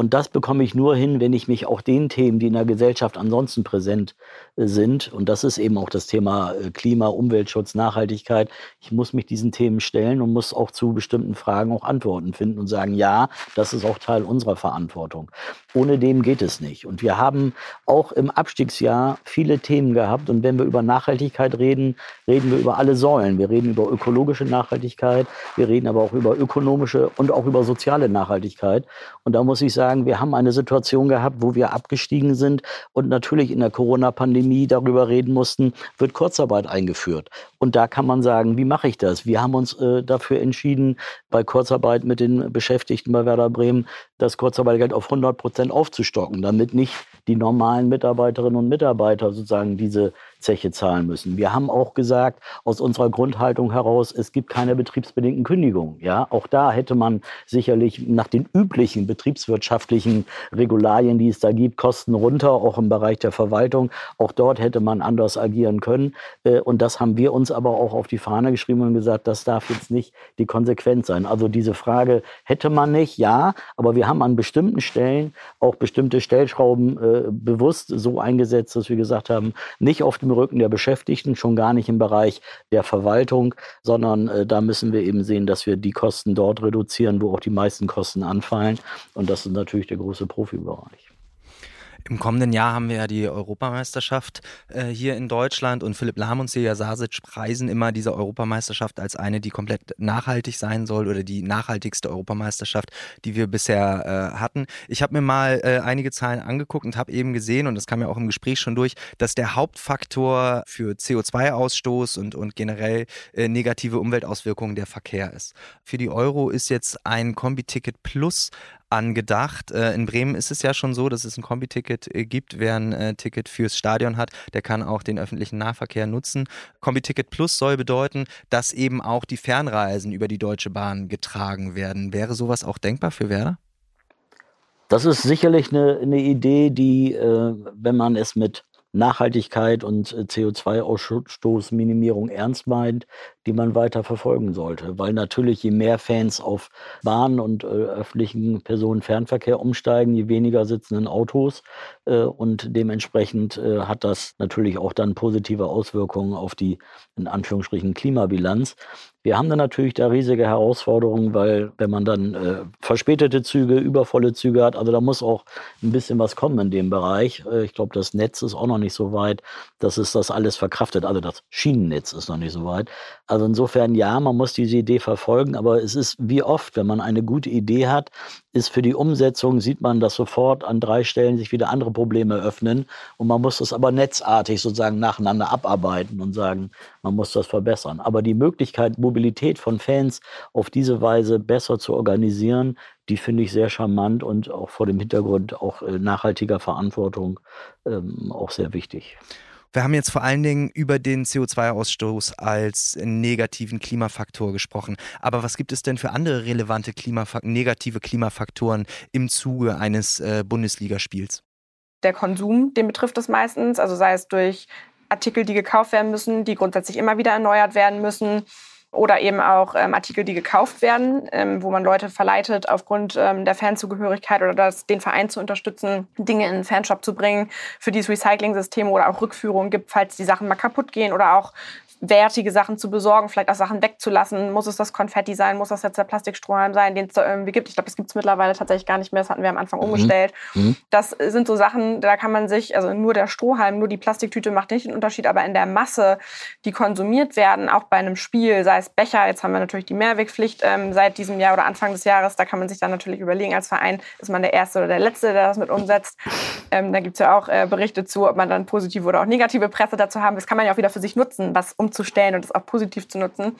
Und das bekomme ich nur hin, wenn ich mich auch den Themen, die in der Gesellschaft ansonsten präsent äh, sind, und das ist eben auch das Thema äh, Klima, Umweltschutz, Nachhaltigkeit, ich muss mich diesen Themen stellen und muss auch zu bestimmten Fragen auch Antworten finden und sagen, ja, das ist auch Teil unserer Verantwortung. Ohne dem geht es nicht. Und wir haben auch im Abstiegsjahr viele Themen gehabt. Und wenn wir über Nachhaltigkeit reden, reden wir über alle Säulen. Wir reden über ökologische Nachhaltigkeit, wir reden aber auch über ökonomische und auch über soziale Nachhaltigkeit. Und da muss ich sagen, sagen, wir haben eine Situation gehabt, wo wir abgestiegen sind und natürlich in der Corona-Pandemie darüber reden mussten, wird Kurzarbeit eingeführt. Und da kann man sagen, wie mache ich das? Wir haben uns äh, dafür entschieden, bei Kurzarbeit mit den Beschäftigten bei Werder Bremen das Kurzarbeitergeld auf 100 Prozent aufzustocken, damit nicht die normalen Mitarbeiterinnen und Mitarbeiter sozusagen diese Zeche zahlen müssen. Wir haben auch gesagt, aus unserer Grundhaltung heraus, es gibt keine betriebsbedingten Kündigungen. Ja, auch da hätte man sicherlich nach den üblichen betriebswirtschaftlichen Regularien, die es da gibt, Kosten runter, auch im Bereich der Verwaltung. Auch dort hätte man anders agieren können. Äh, und das haben wir uns aber auch auf die Fahne geschrieben und gesagt, das darf jetzt nicht die Konsequenz sein. Also diese Frage hätte man nicht, ja, aber wir haben an bestimmten Stellen auch bestimmte Stellschrauben äh, bewusst so eingesetzt, dass wir gesagt haben, nicht auf dem Rücken der Beschäftigten, schon gar nicht im Bereich der Verwaltung, sondern äh, da müssen wir eben sehen, dass wir die Kosten dort reduzieren, wo auch die meisten Kosten anfallen. Und das ist natürlich der große Profibereich. Im kommenden Jahr haben wir ja die Europameisterschaft äh, hier in Deutschland und Philipp Lahm und Silja Sasic preisen immer diese Europameisterschaft als eine, die komplett nachhaltig sein soll oder die nachhaltigste Europameisterschaft, die wir bisher äh, hatten. Ich habe mir mal äh, einige Zahlen angeguckt und habe eben gesehen, und das kam ja auch im Gespräch schon durch, dass der Hauptfaktor für CO2-Ausstoß und, und generell äh, negative Umweltauswirkungen der Verkehr ist. Für die Euro ist jetzt ein Kombi-Ticket Plus angedacht. Äh, in Bremen ist es ja schon so, dass es ein Kombi-Ticket äh, gibt. Wer ein äh, Ticket fürs Stadion hat, der kann auch den öffentlichen Nahverkehr nutzen. Kombi-Ticket Plus soll bedeuten, dass eben auch die Fernreisen über die Deutsche Bahn getragen werden. Wäre sowas auch denkbar für Werder? Das ist sicherlich eine, eine Idee, die, wenn man es mit Nachhaltigkeit und CO2-Ausstoßminimierung ernst meint, die man weiter verfolgen sollte. Weil natürlich je mehr Fans auf Bahn und äh, öffentlichen Personenfernverkehr umsteigen, je weniger sitzen in Autos. Äh, und dementsprechend äh, hat das natürlich auch dann positive Auswirkungen auf die, in Anführungsstrichen, Klimabilanz. Wir haben dann natürlich da riesige Herausforderungen, weil wenn man dann äh, verspätete Züge, übervolle Züge hat, also da muss auch ein bisschen was kommen in dem Bereich. Äh, ich glaube, das Netz ist auch noch nicht so weit, dass es das alles verkraftet. Also das Schienennetz ist noch nicht so weit. Also insofern ja, man muss diese Idee verfolgen, aber es ist wie oft, wenn man eine gute Idee hat, ist für die Umsetzung, sieht man, dass sofort an drei Stellen sich wieder andere Probleme öffnen und man muss das aber netzartig sozusagen nacheinander abarbeiten und sagen, man muss das verbessern. Aber die Möglichkeit, Mobilität von Fans auf diese Weise besser zu organisieren, die finde ich sehr charmant und auch vor dem Hintergrund auch äh, nachhaltiger Verantwortung ähm, auch sehr wichtig. Wir haben jetzt vor allen Dingen über den CO2-Ausstoß als negativen Klimafaktor gesprochen. Aber was gibt es denn für andere relevante Klimafak negative Klimafaktoren im Zuge eines äh, Bundesligaspiels? Der Konsum, den betrifft es meistens, also sei es durch Artikel, die gekauft werden müssen, die grundsätzlich immer wieder erneuert werden müssen oder eben auch ähm, Artikel, die gekauft werden, ähm, wo man Leute verleitet, aufgrund ähm, der Fanzugehörigkeit oder das, den Verein zu unterstützen, Dinge in den Fanshop zu bringen, für die es Recycling-Systeme oder auch Rückführungen gibt, falls die Sachen mal kaputt gehen oder auch wertige Sachen zu besorgen, vielleicht auch Sachen wegzulassen. Muss es das Konfetti sein? Muss das jetzt der Plastikstrohhalm sein, den es da irgendwie gibt? Ich glaube, das gibt es mittlerweile tatsächlich gar nicht mehr. Das hatten wir am Anfang mhm. umgestellt. Mhm. Das sind so Sachen, da kann man sich, also nur der Strohhalm, nur die Plastiktüte macht nicht den Unterschied, aber in der Masse, die konsumiert werden, auch bei einem Spiel, sei es Becher, jetzt haben wir natürlich die Mehrwegpflicht ähm, seit diesem Jahr oder Anfang des Jahres, da kann man sich dann natürlich überlegen als Verein, ist man der Erste oder der Letzte, der das mit umsetzt. Ähm, da gibt es ja auch äh, Berichte zu, ob man dann positive oder auch negative Presse dazu haben. Das kann man ja auch wieder für sich nutzen, was umzustellen und es auch positiv zu nutzen.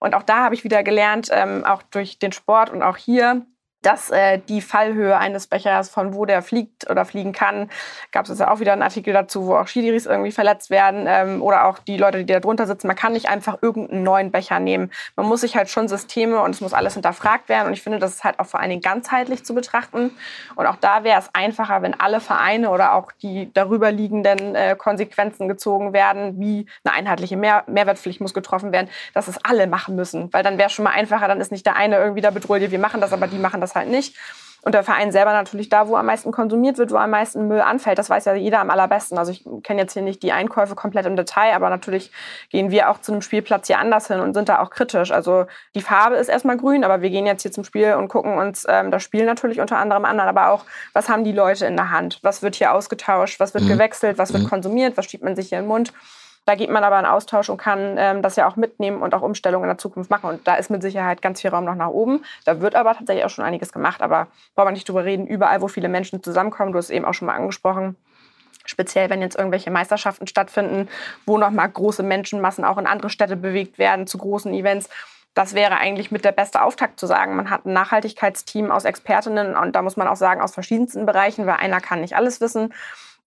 Und auch da habe ich wieder gelernt, ähm, auch durch den Sport und auch hier, dass äh, die Fallhöhe eines Bechers, von wo der fliegt oder fliegen kann, gab es ja auch wieder einen Artikel dazu, wo auch Schidiris irgendwie verletzt werden ähm, oder auch die Leute, die da drunter sitzen. Man kann nicht einfach irgendeinen neuen Becher nehmen. Man muss sich halt schon Systeme und es muss alles hinterfragt werden. Und ich finde, das ist halt auch vor allen Dingen ganzheitlich zu betrachten. Und auch da wäre es einfacher, wenn alle Vereine oder auch die darüber liegenden äh, Konsequenzen gezogen werden, wie eine einheitliche Mehr Mehrwertpflicht muss getroffen werden, dass es alle machen müssen. Weil dann wäre es schon mal einfacher, dann ist nicht der eine irgendwie da bedroht, wir machen das, aber die machen das halt nicht. Und der Verein selber natürlich da, wo am meisten konsumiert wird, wo am meisten Müll anfällt. Das weiß ja jeder am allerbesten. Also ich kenne jetzt hier nicht die Einkäufe komplett im Detail, aber natürlich gehen wir auch zu einem Spielplatz hier anders hin und sind da auch kritisch. Also die Farbe ist erstmal grün, aber wir gehen jetzt hier zum Spiel und gucken uns ähm, das Spiel natürlich unter anderem an, aber auch, was haben die Leute in der Hand? Was wird hier ausgetauscht? Was wird mhm. gewechselt? Was wird mhm. konsumiert? Was schiebt man sich hier in den Mund? Da geht man aber in Austausch und kann ähm, das ja auch mitnehmen und auch Umstellungen in der Zukunft machen. Und da ist mit Sicherheit ganz viel Raum noch nach oben. Da wird aber tatsächlich auch schon einiges gemacht. Aber braucht man nicht drüber reden, überall, wo viele Menschen zusammenkommen, du hast es eben auch schon mal angesprochen, speziell wenn jetzt irgendwelche Meisterschaften stattfinden, wo nochmal große Menschenmassen auch in andere Städte bewegt werden, zu großen Events. Das wäre eigentlich mit der beste Auftakt zu sagen. Man hat ein Nachhaltigkeitsteam aus Expertinnen und da muss man auch sagen, aus verschiedensten Bereichen, weil einer kann nicht alles wissen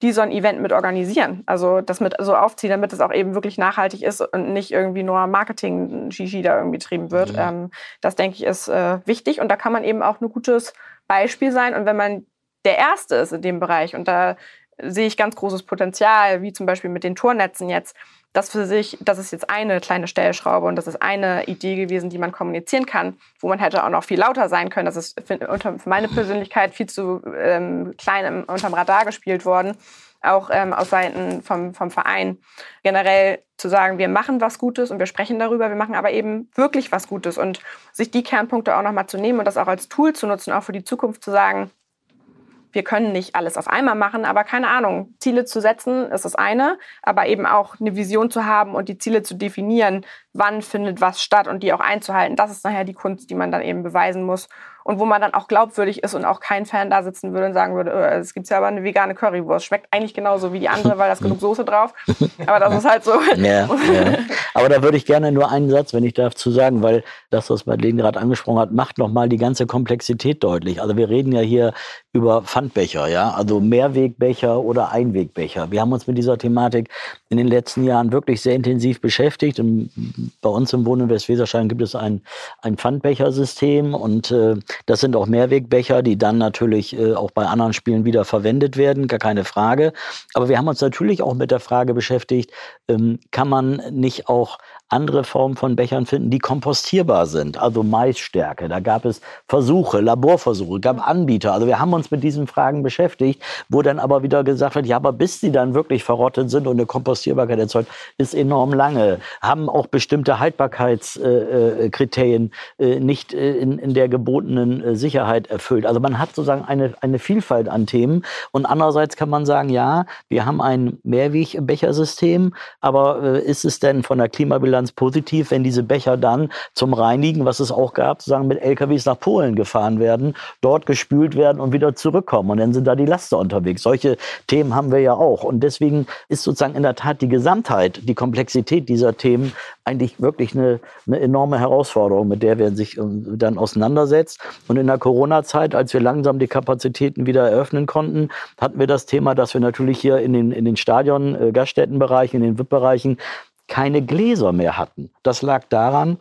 die so ein Event mit organisieren. Also das mit so aufziehen, damit es auch eben wirklich nachhaltig ist und nicht irgendwie nur Marketing-Shishi da irgendwie betrieben wird. Mhm. Ähm, das denke ich ist äh, wichtig und da kann man eben auch ein gutes Beispiel sein. Und wenn man der Erste ist in dem Bereich und da sehe ich ganz großes Potenzial, wie zum Beispiel mit den Tornetzen jetzt, das für sich, das ist jetzt eine kleine Stellschraube und das ist eine Idee gewesen, die man kommunizieren kann, wo man hätte auch noch viel lauter sein können. Das ist für, für meine Persönlichkeit viel zu ähm, klein im, unterm Radar gespielt worden, auch ähm, aus Seiten vom, vom Verein. Generell zu sagen, wir machen was Gutes und wir sprechen darüber, wir machen aber eben wirklich was Gutes und sich die Kernpunkte auch nochmal zu nehmen und das auch als Tool zu nutzen, auch für die Zukunft zu sagen, wir können nicht alles auf einmal machen, aber keine Ahnung, Ziele zu setzen ist das eine, aber eben auch eine Vision zu haben und die Ziele zu definieren, wann findet was statt und die auch einzuhalten. Das ist nachher die Kunst, die man dann eben beweisen muss und wo man dann auch glaubwürdig ist und auch kein Fan da sitzen würde und sagen würde, äh, es gibt ja aber eine vegane Currywurst. Schmeckt eigentlich genauso wie die andere, weil da ist genug Soße drauf. Aber das ist halt so. Ja, ja. Aber da würde ich gerne nur einen Satz, wenn ich darf, zu sagen, weil das, was Madeleine gerade angesprochen hat, macht nochmal die ganze Komplexität deutlich. Also wir reden ja hier über Pfandbecher, ja, also Mehrwegbecher oder Einwegbecher. Wir haben uns mit dieser Thematik in den letzten Jahren wirklich sehr intensiv beschäftigt. Und bei uns im Wohnen in Westweserschein gibt es ein, ein Pfandbechersystem und äh, das sind auch Mehrwegbecher, die dann natürlich äh, auch bei anderen Spielen wieder verwendet werden, gar keine Frage. Aber wir haben uns natürlich auch mit der Frage beschäftigt, ähm, kann man nicht auch andere Formen von Bechern finden, die kompostierbar sind, also Maisstärke. Da gab es Versuche, Laborversuche, gab Anbieter. Also wir haben uns mit diesen Fragen beschäftigt, wo dann aber wieder gesagt wird, ja, aber bis sie dann wirklich verrottet sind und eine Kompostierbarkeit erzeugt, ist enorm lange. Haben auch bestimmte Haltbarkeitskriterien äh, äh, nicht äh, in, in der gebotenen Sicherheit erfüllt. Also man hat sozusagen eine, eine Vielfalt an Themen. Und andererseits kann man sagen, ja, wir haben ein Mehrwegbechersystem, aber ist es denn von der Klimabilanz Bilanz positiv, wenn diese Becher dann zum Reinigen, was es auch gab, sozusagen mit LKWs nach Polen gefahren werden, dort gespült werden und wieder zurückkommen. Und dann sind da die Laster unterwegs. Solche Themen haben wir ja auch. Und deswegen ist sozusagen in der Tat die Gesamtheit, die Komplexität dieser Themen eigentlich wirklich eine, eine enorme Herausforderung, mit der wir sich ähm, dann auseinandersetzt. Und in der Corona-Zeit, als wir langsam die Kapazitäten wieder eröffnen konnten, hatten wir das Thema, dass wir natürlich hier in den, in den Stadion, äh, Gaststättenbereichen, in den VIP-Bereichen keine Gläser mehr hatten. Das lag daran,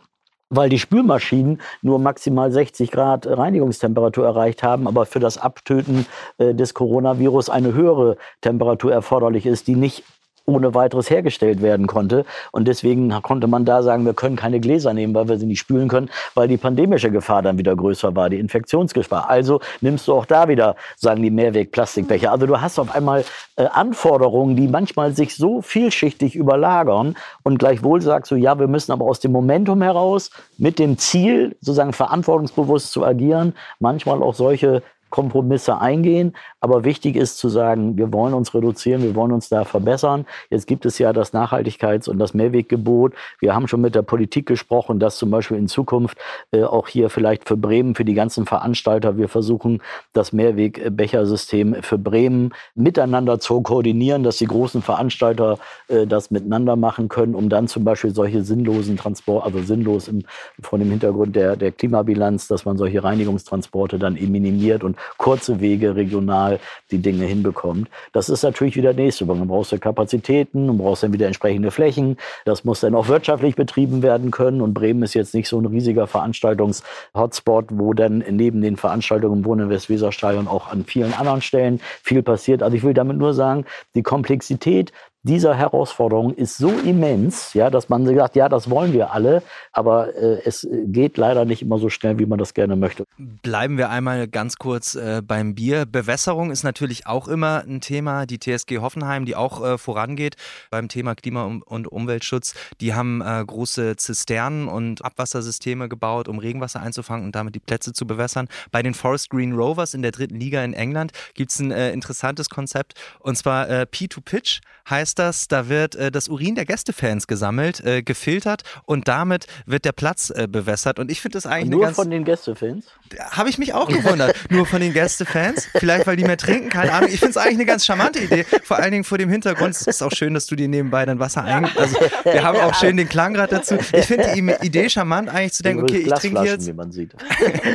weil die Spülmaschinen nur maximal 60 Grad Reinigungstemperatur erreicht haben, aber für das Abtöten äh, des Coronavirus eine höhere Temperatur erforderlich ist, die nicht ohne weiteres hergestellt werden konnte. Und deswegen konnte man da sagen, wir können keine Gläser nehmen, weil wir sie nicht spülen können, weil die pandemische Gefahr dann wieder größer war, die Infektionsgefahr. Also nimmst du auch da wieder, sagen die Mehrweg-Plastikbecher. Also du hast auf einmal äh, Anforderungen, die manchmal sich so vielschichtig überlagern und gleichwohl sagst du, ja, wir müssen aber aus dem Momentum heraus mit dem Ziel, sozusagen verantwortungsbewusst zu agieren, manchmal auch solche Kompromisse eingehen. Aber wichtig ist zu sagen, wir wollen uns reduzieren, wir wollen uns da verbessern. Jetzt gibt es ja das Nachhaltigkeits- und das Mehrweggebot. Wir haben schon mit der Politik gesprochen, dass zum Beispiel in Zukunft äh, auch hier vielleicht für Bremen, für die ganzen Veranstalter, wir versuchen, das Mehrwegbechersystem für Bremen miteinander zu koordinieren, dass die großen Veranstalter äh, das miteinander machen können, um dann zum Beispiel solche sinnlosen Transport, also sinnlos im, vor dem Hintergrund der, der Klimabilanz, dass man solche Reinigungstransporte dann eben minimiert und kurze Wege regional die Dinge hinbekommt. Das ist natürlich wieder der nächste Punkt. Du brauchst ja Kapazitäten, du brauchst dann wieder entsprechende Flächen. Das muss dann auch wirtschaftlich betrieben werden können. Und Bremen ist jetzt nicht so ein riesiger Veranstaltungs-Hotspot, wo dann neben den Veranstaltungen im Wohn- und Westweserstadion auch an vielen anderen Stellen viel passiert. Also ich will damit nur sagen, die Komplexität dieser Herausforderung ist so immens, ja, dass man sagt, ja, das wollen wir alle, aber äh, es geht leider nicht immer so schnell, wie man das gerne möchte. Bleiben wir einmal ganz kurz äh, beim Bier. Bewässerung ist natürlich auch immer ein Thema. Die TSG Hoffenheim, die auch äh, vorangeht beim Thema Klima- und Umweltschutz, die haben äh, große Zisternen und Abwassersysteme gebaut, um Regenwasser einzufangen und damit die Plätze zu bewässern. Bei den Forest Green Rovers in der dritten Liga in England gibt es ein äh, interessantes Konzept und zwar äh, P2Pitch heißt heißt das, da wird äh, das Urin der Gästefans gesammelt, äh, gefiltert und damit wird der Platz äh, bewässert. Und ich finde das eigentlich Nur ganz, von den Gästefans? Habe ich mich auch gewundert. Nur von den Gästefans. Vielleicht, weil die mehr trinken, keine Ahnung. Ich finde es eigentlich eine ganz charmante Idee. Vor allen Dingen vor dem Hintergrund. Es ist auch schön, dass du dir nebenbei dein Wasser ein. Also, wir haben auch schön den Klangrad dazu. Ich finde die Idee charmant, eigentlich zu denken, okay, ich trinke jetzt. Wie man sieht.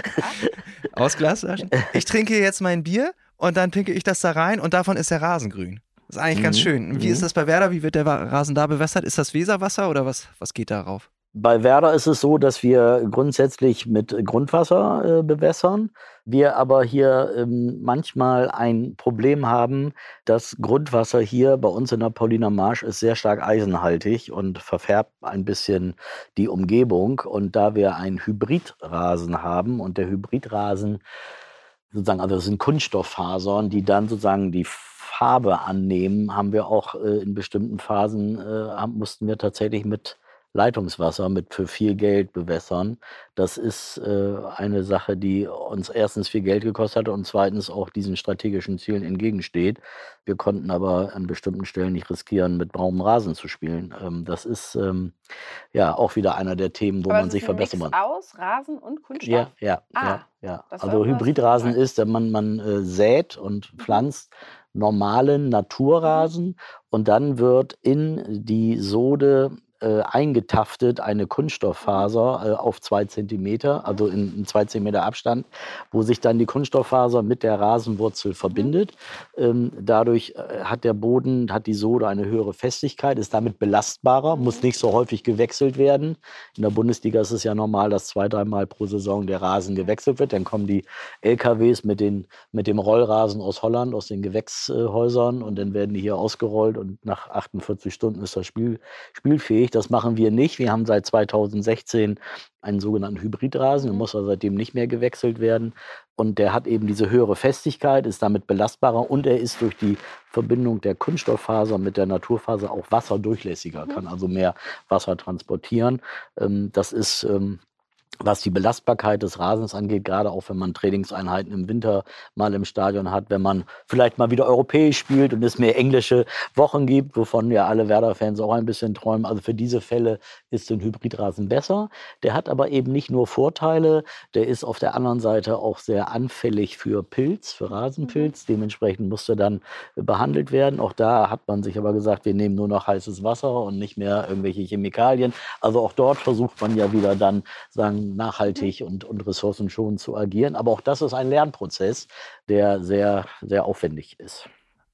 Aus Glasflaschen. Ich trinke jetzt mein Bier und dann pinke ich das da rein und davon ist der Rasen grün. Das ist eigentlich mhm. ganz schön. Wie mhm. ist das bei Werder? Wie wird der Rasen da bewässert? Ist das Weserwasser oder was, was geht darauf? Bei Werder ist es so, dass wir grundsätzlich mit Grundwasser äh, bewässern. Wir aber hier ähm, manchmal ein Problem haben, das Grundwasser hier bei uns in der Pauliner Marsch ist sehr stark eisenhaltig und verfärbt ein bisschen die Umgebung. Und da wir einen Hybridrasen haben und der Hybridrasen sozusagen, also das sind Kunststofffasern, die dann sozusagen die Farbe annehmen, haben wir auch äh, in bestimmten Phasen, äh, mussten wir tatsächlich mit Leitungswasser mit für viel Geld bewässern. Das ist äh, eine Sache, die uns erstens viel Geld gekostet hat und zweitens auch diesen strategischen Zielen entgegensteht. Wir konnten aber an bestimmten Stellen nicht riskieren, mit braunem Rasen zu spielen. Ähm, das ist ähm, ja auch wieder einer der Themen, wo aber man sich verbessern muss. aus Rasen und Kunststoff? Ja, ja, ah, ja. ja. Also Hybridrasen ist, man, man äh, sät und mhm. Normalen Naturrasen und dann wird in die Sode äh, eingetaftet eine Kunststofffaser äh, auf zwei Zentimeter, also in, in, zwei Zentimeter Abstand, wo sich dann die Kunststofffaser mit der Rasenwurzel verbindet. Ähm, dadurch äh, hat der Boden, hat die Sode eine höhere Festigkeit, ist damit belastbarer, muss nicht so häufig gewechselt werden. In der Bundesliga ist es ja normal, dass zwei, dreimal pro Saison der Rasen gewechselt wird. Dann kommen die LKWs mit, den, mit dem Rollrasen aus Holland, aus den Gewächshäusern und dann werden die hier ausgerollt und nach 48 Stunden ist das Spiel spielfähig. Das machen wir nicht. Wir haben seit 2016 einen sogenannten Hybridrasen. Der mhm. muss aber seitdem nicht mehr gewechselt werden. Und der hat eben diese höhere Festigkeit, ist damit belastbarer und er ist durch die Verbindung der Kunststofffaser mit der Naturfaser auch wasserdurchlässiger, mhm. kann also mehr Wasser transportieren. Ähm, das ist ähm, was die Belastbarkeit des Rasens angeht, gerade auch wenn man Trainingseinheiten im Winter mal im Stadion hat, wenn man vielleicht mal wieder europäisch spielt und es mehr englische Wochen gibt, wovon ja alle Werder-Fans auch ein bisschen träumen. Also für diese Fälle ist ein Hybridrasen besser. Der hat aber eben nicht nur Vorteile, der ist auf der anderen Seite auch sehr anfällig für Pilz, für Rasenpilz. Mhm. Dementsprechend musste dann behandelt werden. Auch da hat man sich aber gesagt, wir nehmen nur noch heißes Wasser und nicht mehr irgendwelche Chemikalien. Also auch dort versucht man ja wieder dann, sagen nachhaltig und, und ressourcenschonend zu agieren. Aber auch das ist ein Lernprozess, der sehr, sehr aufwendig ist.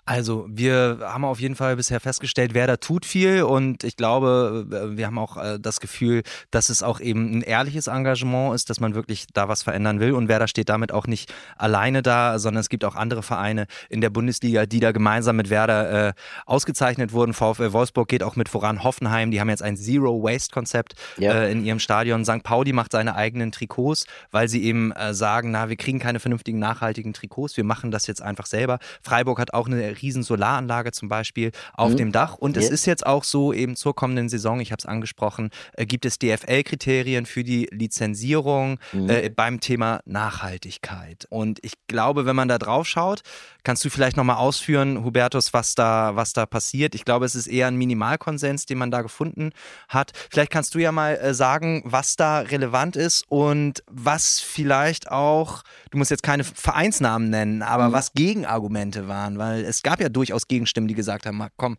Also, wir haben auf jeden Fall bisher festgestellt, wer da tut viel und ich glaube, äh, wir haben auch äh, das Gefühl, dass es auch eben ein ehrliches Engagement ist, dass man wirklich da was verändern will und wer da steht damit auch nicht alleine da, sondern es gibt auch andere Vereine in der Bundesliga, die da gemeinsam mit Werder äh, ausgezeichnet wurden. VfL Wolfsburg geht auch mit voran. Hoffenheim, die haben jetzt ein Zero-Waste-Konzept ja. äh, in ihrem Stadion. St. Pauli macht seine eigenen Trikots, weil sie eben äh, sagen, na, wir kriegen keine vernünftigen, nachhaltigen Trikots, wir machen das jetzt einfach selber. Freiburg hat auch eine riesen Solaranlage zum Beispiel auf mhm. dem Dach. Und es ist jetzt auch so, eben zur kommenden Saison, ich habe es angesprochen, äh, gibt es DFL-Kriterien für die Lizenzierung mhm. äh, beim Thema Nachhaltigkeit. Und ich glaube, wenn man da drauf schaut, kannst du vielleicht nochmal ausführen, Hubertus, was da, was da passiert. Ich glaube, es ist eher ein Minimalkonsens, den man da gefunden hat. Vielleicht kannst du ja mal äh, sagen, was da relevant ist und was vielleicht auch, du musst jetzt keine Vereinsnamen nennen, aber mhm. was Gegenargumente waren, weil es gab ja durchaus Gegenstimmen, die gesagt haben, komm,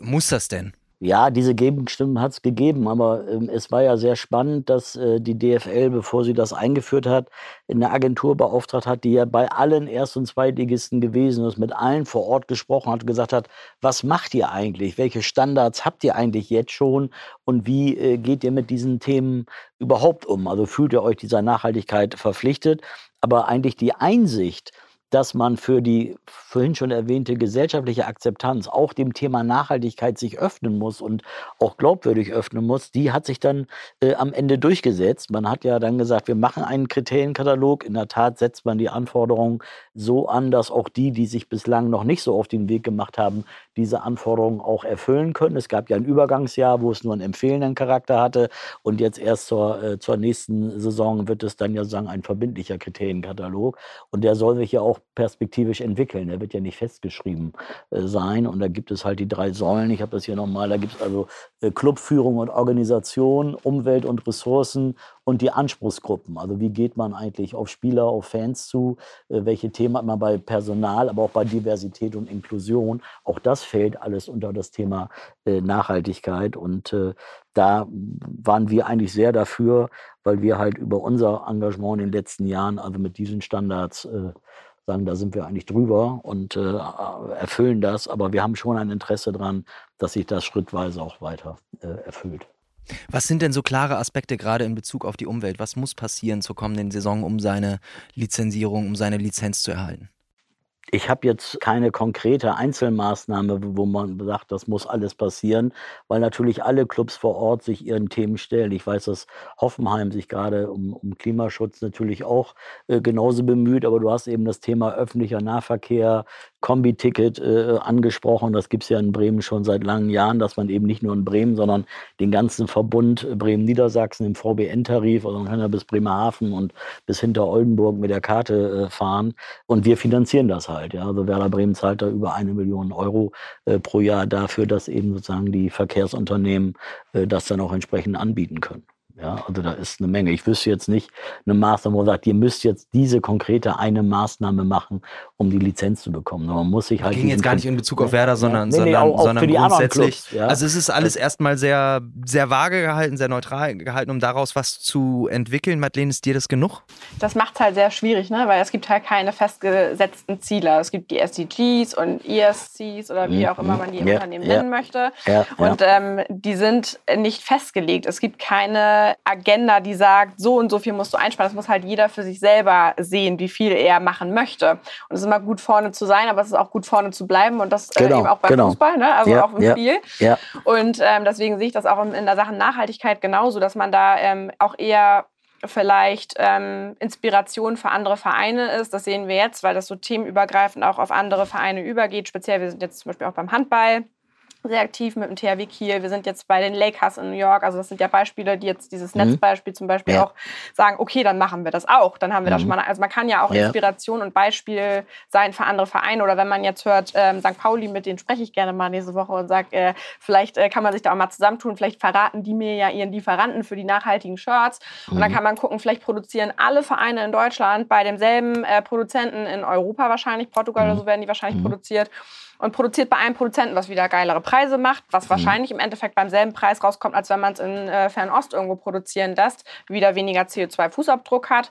muss das denn? Ja, diese Gegenstimmen hat es gegeben, aber ähm, es war ja sehr spannend, dass äh, die DFL, bevor sie das eingeführt hat, eine Agentur beauftragt hat, die ja bei allen Erst- und Zweitligisten gewesen ist, mit allen vor Ort gesprochen hat, gesagt hat, was macht ihr eigentlich? Welche Standards habt ihr eigentlich jetzt schon? Und wie äh, geht ihr mit diesen Themen überhaupt um? Also fühlt ihr euch dieser Nachhaltigkeit verpflichtet? Aber eigentlich die Einsicht, dass man für die vorhin schon erwähnte gesellschaftliche Akzeptanz auch dem Thema Nachhaltigkeit sich öffnen muss und auch glaubwürdig öffnen muss, die hat sich dann äh, am Ende durchgesetzt. Man hat ja dann gesagt, wir machen einen Kriterienkatalog. In der Tat setzt man die Anforderungen so an, dass auch die, die sich bislang noch nicht so auf den Weg gemacht haben, diese Anforderungen auch erfüllen können. Es gab ja ein Übergangsjahr, wo es nur einen empfehlenden Charakter hatte und jetzt erst zur, äh, zur nächsten Saison wird es dann ja sozusagen ein verbindlicher Kriterienkatalog und der soll sich ja auch perspektivisch entwickeln. Der wird ja nicht festgeschrieben äh, sein. Und da gibt es halt die drei Säulen. Ich habe das hier nochmal. Da gibt es also äh, Clubführung und Organisation, Umwelt und Ressourcen und die Anspruchsgruppen. Also wie geht man eigentlich auf Spieler, auf Fans zu? Äh, welche Themen hat man bei Personal, aber auch bei Diversität und Inklusion? Auch das fällt alles unter das Thema Nachhaltigkeit. Und da waren wir eigentlich sehr dafür, weil wir halt über unser Engagement in den letzten Jahren, also mit diesen Standards, sagen, da sind wir eigentlich drüber und äh, erfüllen das. Aber wir haben schon ein Interesse daran, dass sich das schrittweise auch weiter äh, erfüllt. Was sind denn so klare Aspekte gerade in Bezug auf die Umwelt? Was muss passieren zur kommenden Saison, um seine Lizenzierung, um seine Lizenz zu erhalten? Ich habe jetzt keine konkrete Einzelmaßnahme, wo man sagt, das muss alles passieren, weil natürlich alle Clubs vor Ort sich ihren Themen stellen. Ich weiß, dass Hoffenheim sich gerade um, um Klimaschutz natürlich auch äh, genauso bemüht, aber du hast eben das Thema öffentlicher Nahverkehr, Kombi-Ticket äh, angesprochen. Das gibt es ja in Bremen schon seit langen Jahren, dass man eben nicht nur in Bremen, sondern den ganzen Verbund äh, Bremen-Niedersachsen im VBN-Tarif, also man kann ja bis Bremerhaven und bis hinter Oldenburg mit der Karte äh, fahren. Und wir finanzieren das halt. Ja. Also Werder Bremen zahlt da über eine Million Euro äh, pro Jahr dafür, dass eben sozusagen die Verkehrsunternehmen äh, das dann auch entsprechend anbieten können. Ja, also da ist eine Menge. Ich wüsste jetzt nicht eine Maßnahme, wo man sagt, ihr müsst jetzt diese konkrete eine Maßnahme machen, um die Lizenz zu bekommen. Man muss sich halt. Ging jetzt gar nicht in Bezug auf Werder, sondern, ja, nee, nee, auch, sondern auch grundsätzlich. Clubs, ja. Also es ist alles erstmal sehr, sehr vage gehalten, sehr neutral gehalten, um daraus was zu entwickeln. Madeleine, ist dir das genug? Das macht es halt sehr schwierig, ne? weil es gibt halt keine festgesetzten Ziele. Es gibt die SDGs und ESCs oder wie mhm. auch immer man die im ja, Unternehmen nennen möchte. und ähm, die sind nicht festgelegt. Es gibt keine Agenda, die sagt, so und so viel musst du einsparen. Das muss halt jeder für sich selber sehen, wie viel er machen möchte. Und es ist immer gut vorne zu sein, aber es ist auch gut vorne zu bleiben und das äh, genau, äh, eben auch beim genau. Fußball, ne? also ja, auch im ja, Spiel. Ja. Und ähm, deswegen sehe ich das auch in, in der Sache Nachhaltigkeit genauso, dass man da ähm, auch eher vielleicht ähm, Inspiration für andere Vereine ist. Das sehen wir jetzt, weil das so themenübergreifend auch auf andere Vereine übergeht. Speziell, wir sind jetzt zum Beispiel auch beim Handball sehr aktiv mit dem THW Kiel. Wir sind jetzt bei den Lakers in New York. Also das sind ja Beispiele, die jetzt dieses mhm. Netzbeispiel zum Beispiel ja. auch sagen, okay, dann machen wir das auch. Dann haben wir mhm. das schon mal. Also man kann ja auch ja. Inspiration und Beispiel sein für andere Vereine. Oder wenn man jetzt hört, ähm, St. Pauli, mit denen spreche ich gerne mal nächste Woche und sage, äh, vielleicht äh, kann man sich da auch mal zusammentun. Vielleicht verraten die mir ja ihren Lieferanten für die nachhaltigen Shirts. Mhm. Und dann mhm. kann man gucken, vielleicht produzieren alle Vereine in Deutschland bei demselben äh, Produzenten in Europa wahrscheinlich, Portugal oder mhm. so werden die wahrscheinlich produziert und produziert bei einem Produzenten, was wieder geilere Preise macht, was mhm. wahrscheinlich im Endeffekt beim selben Preis rauskommt, als wenn man es in äh, Fernost irgendwo produzieren lässt, wieder weniger CO2-Fußabdruck hat.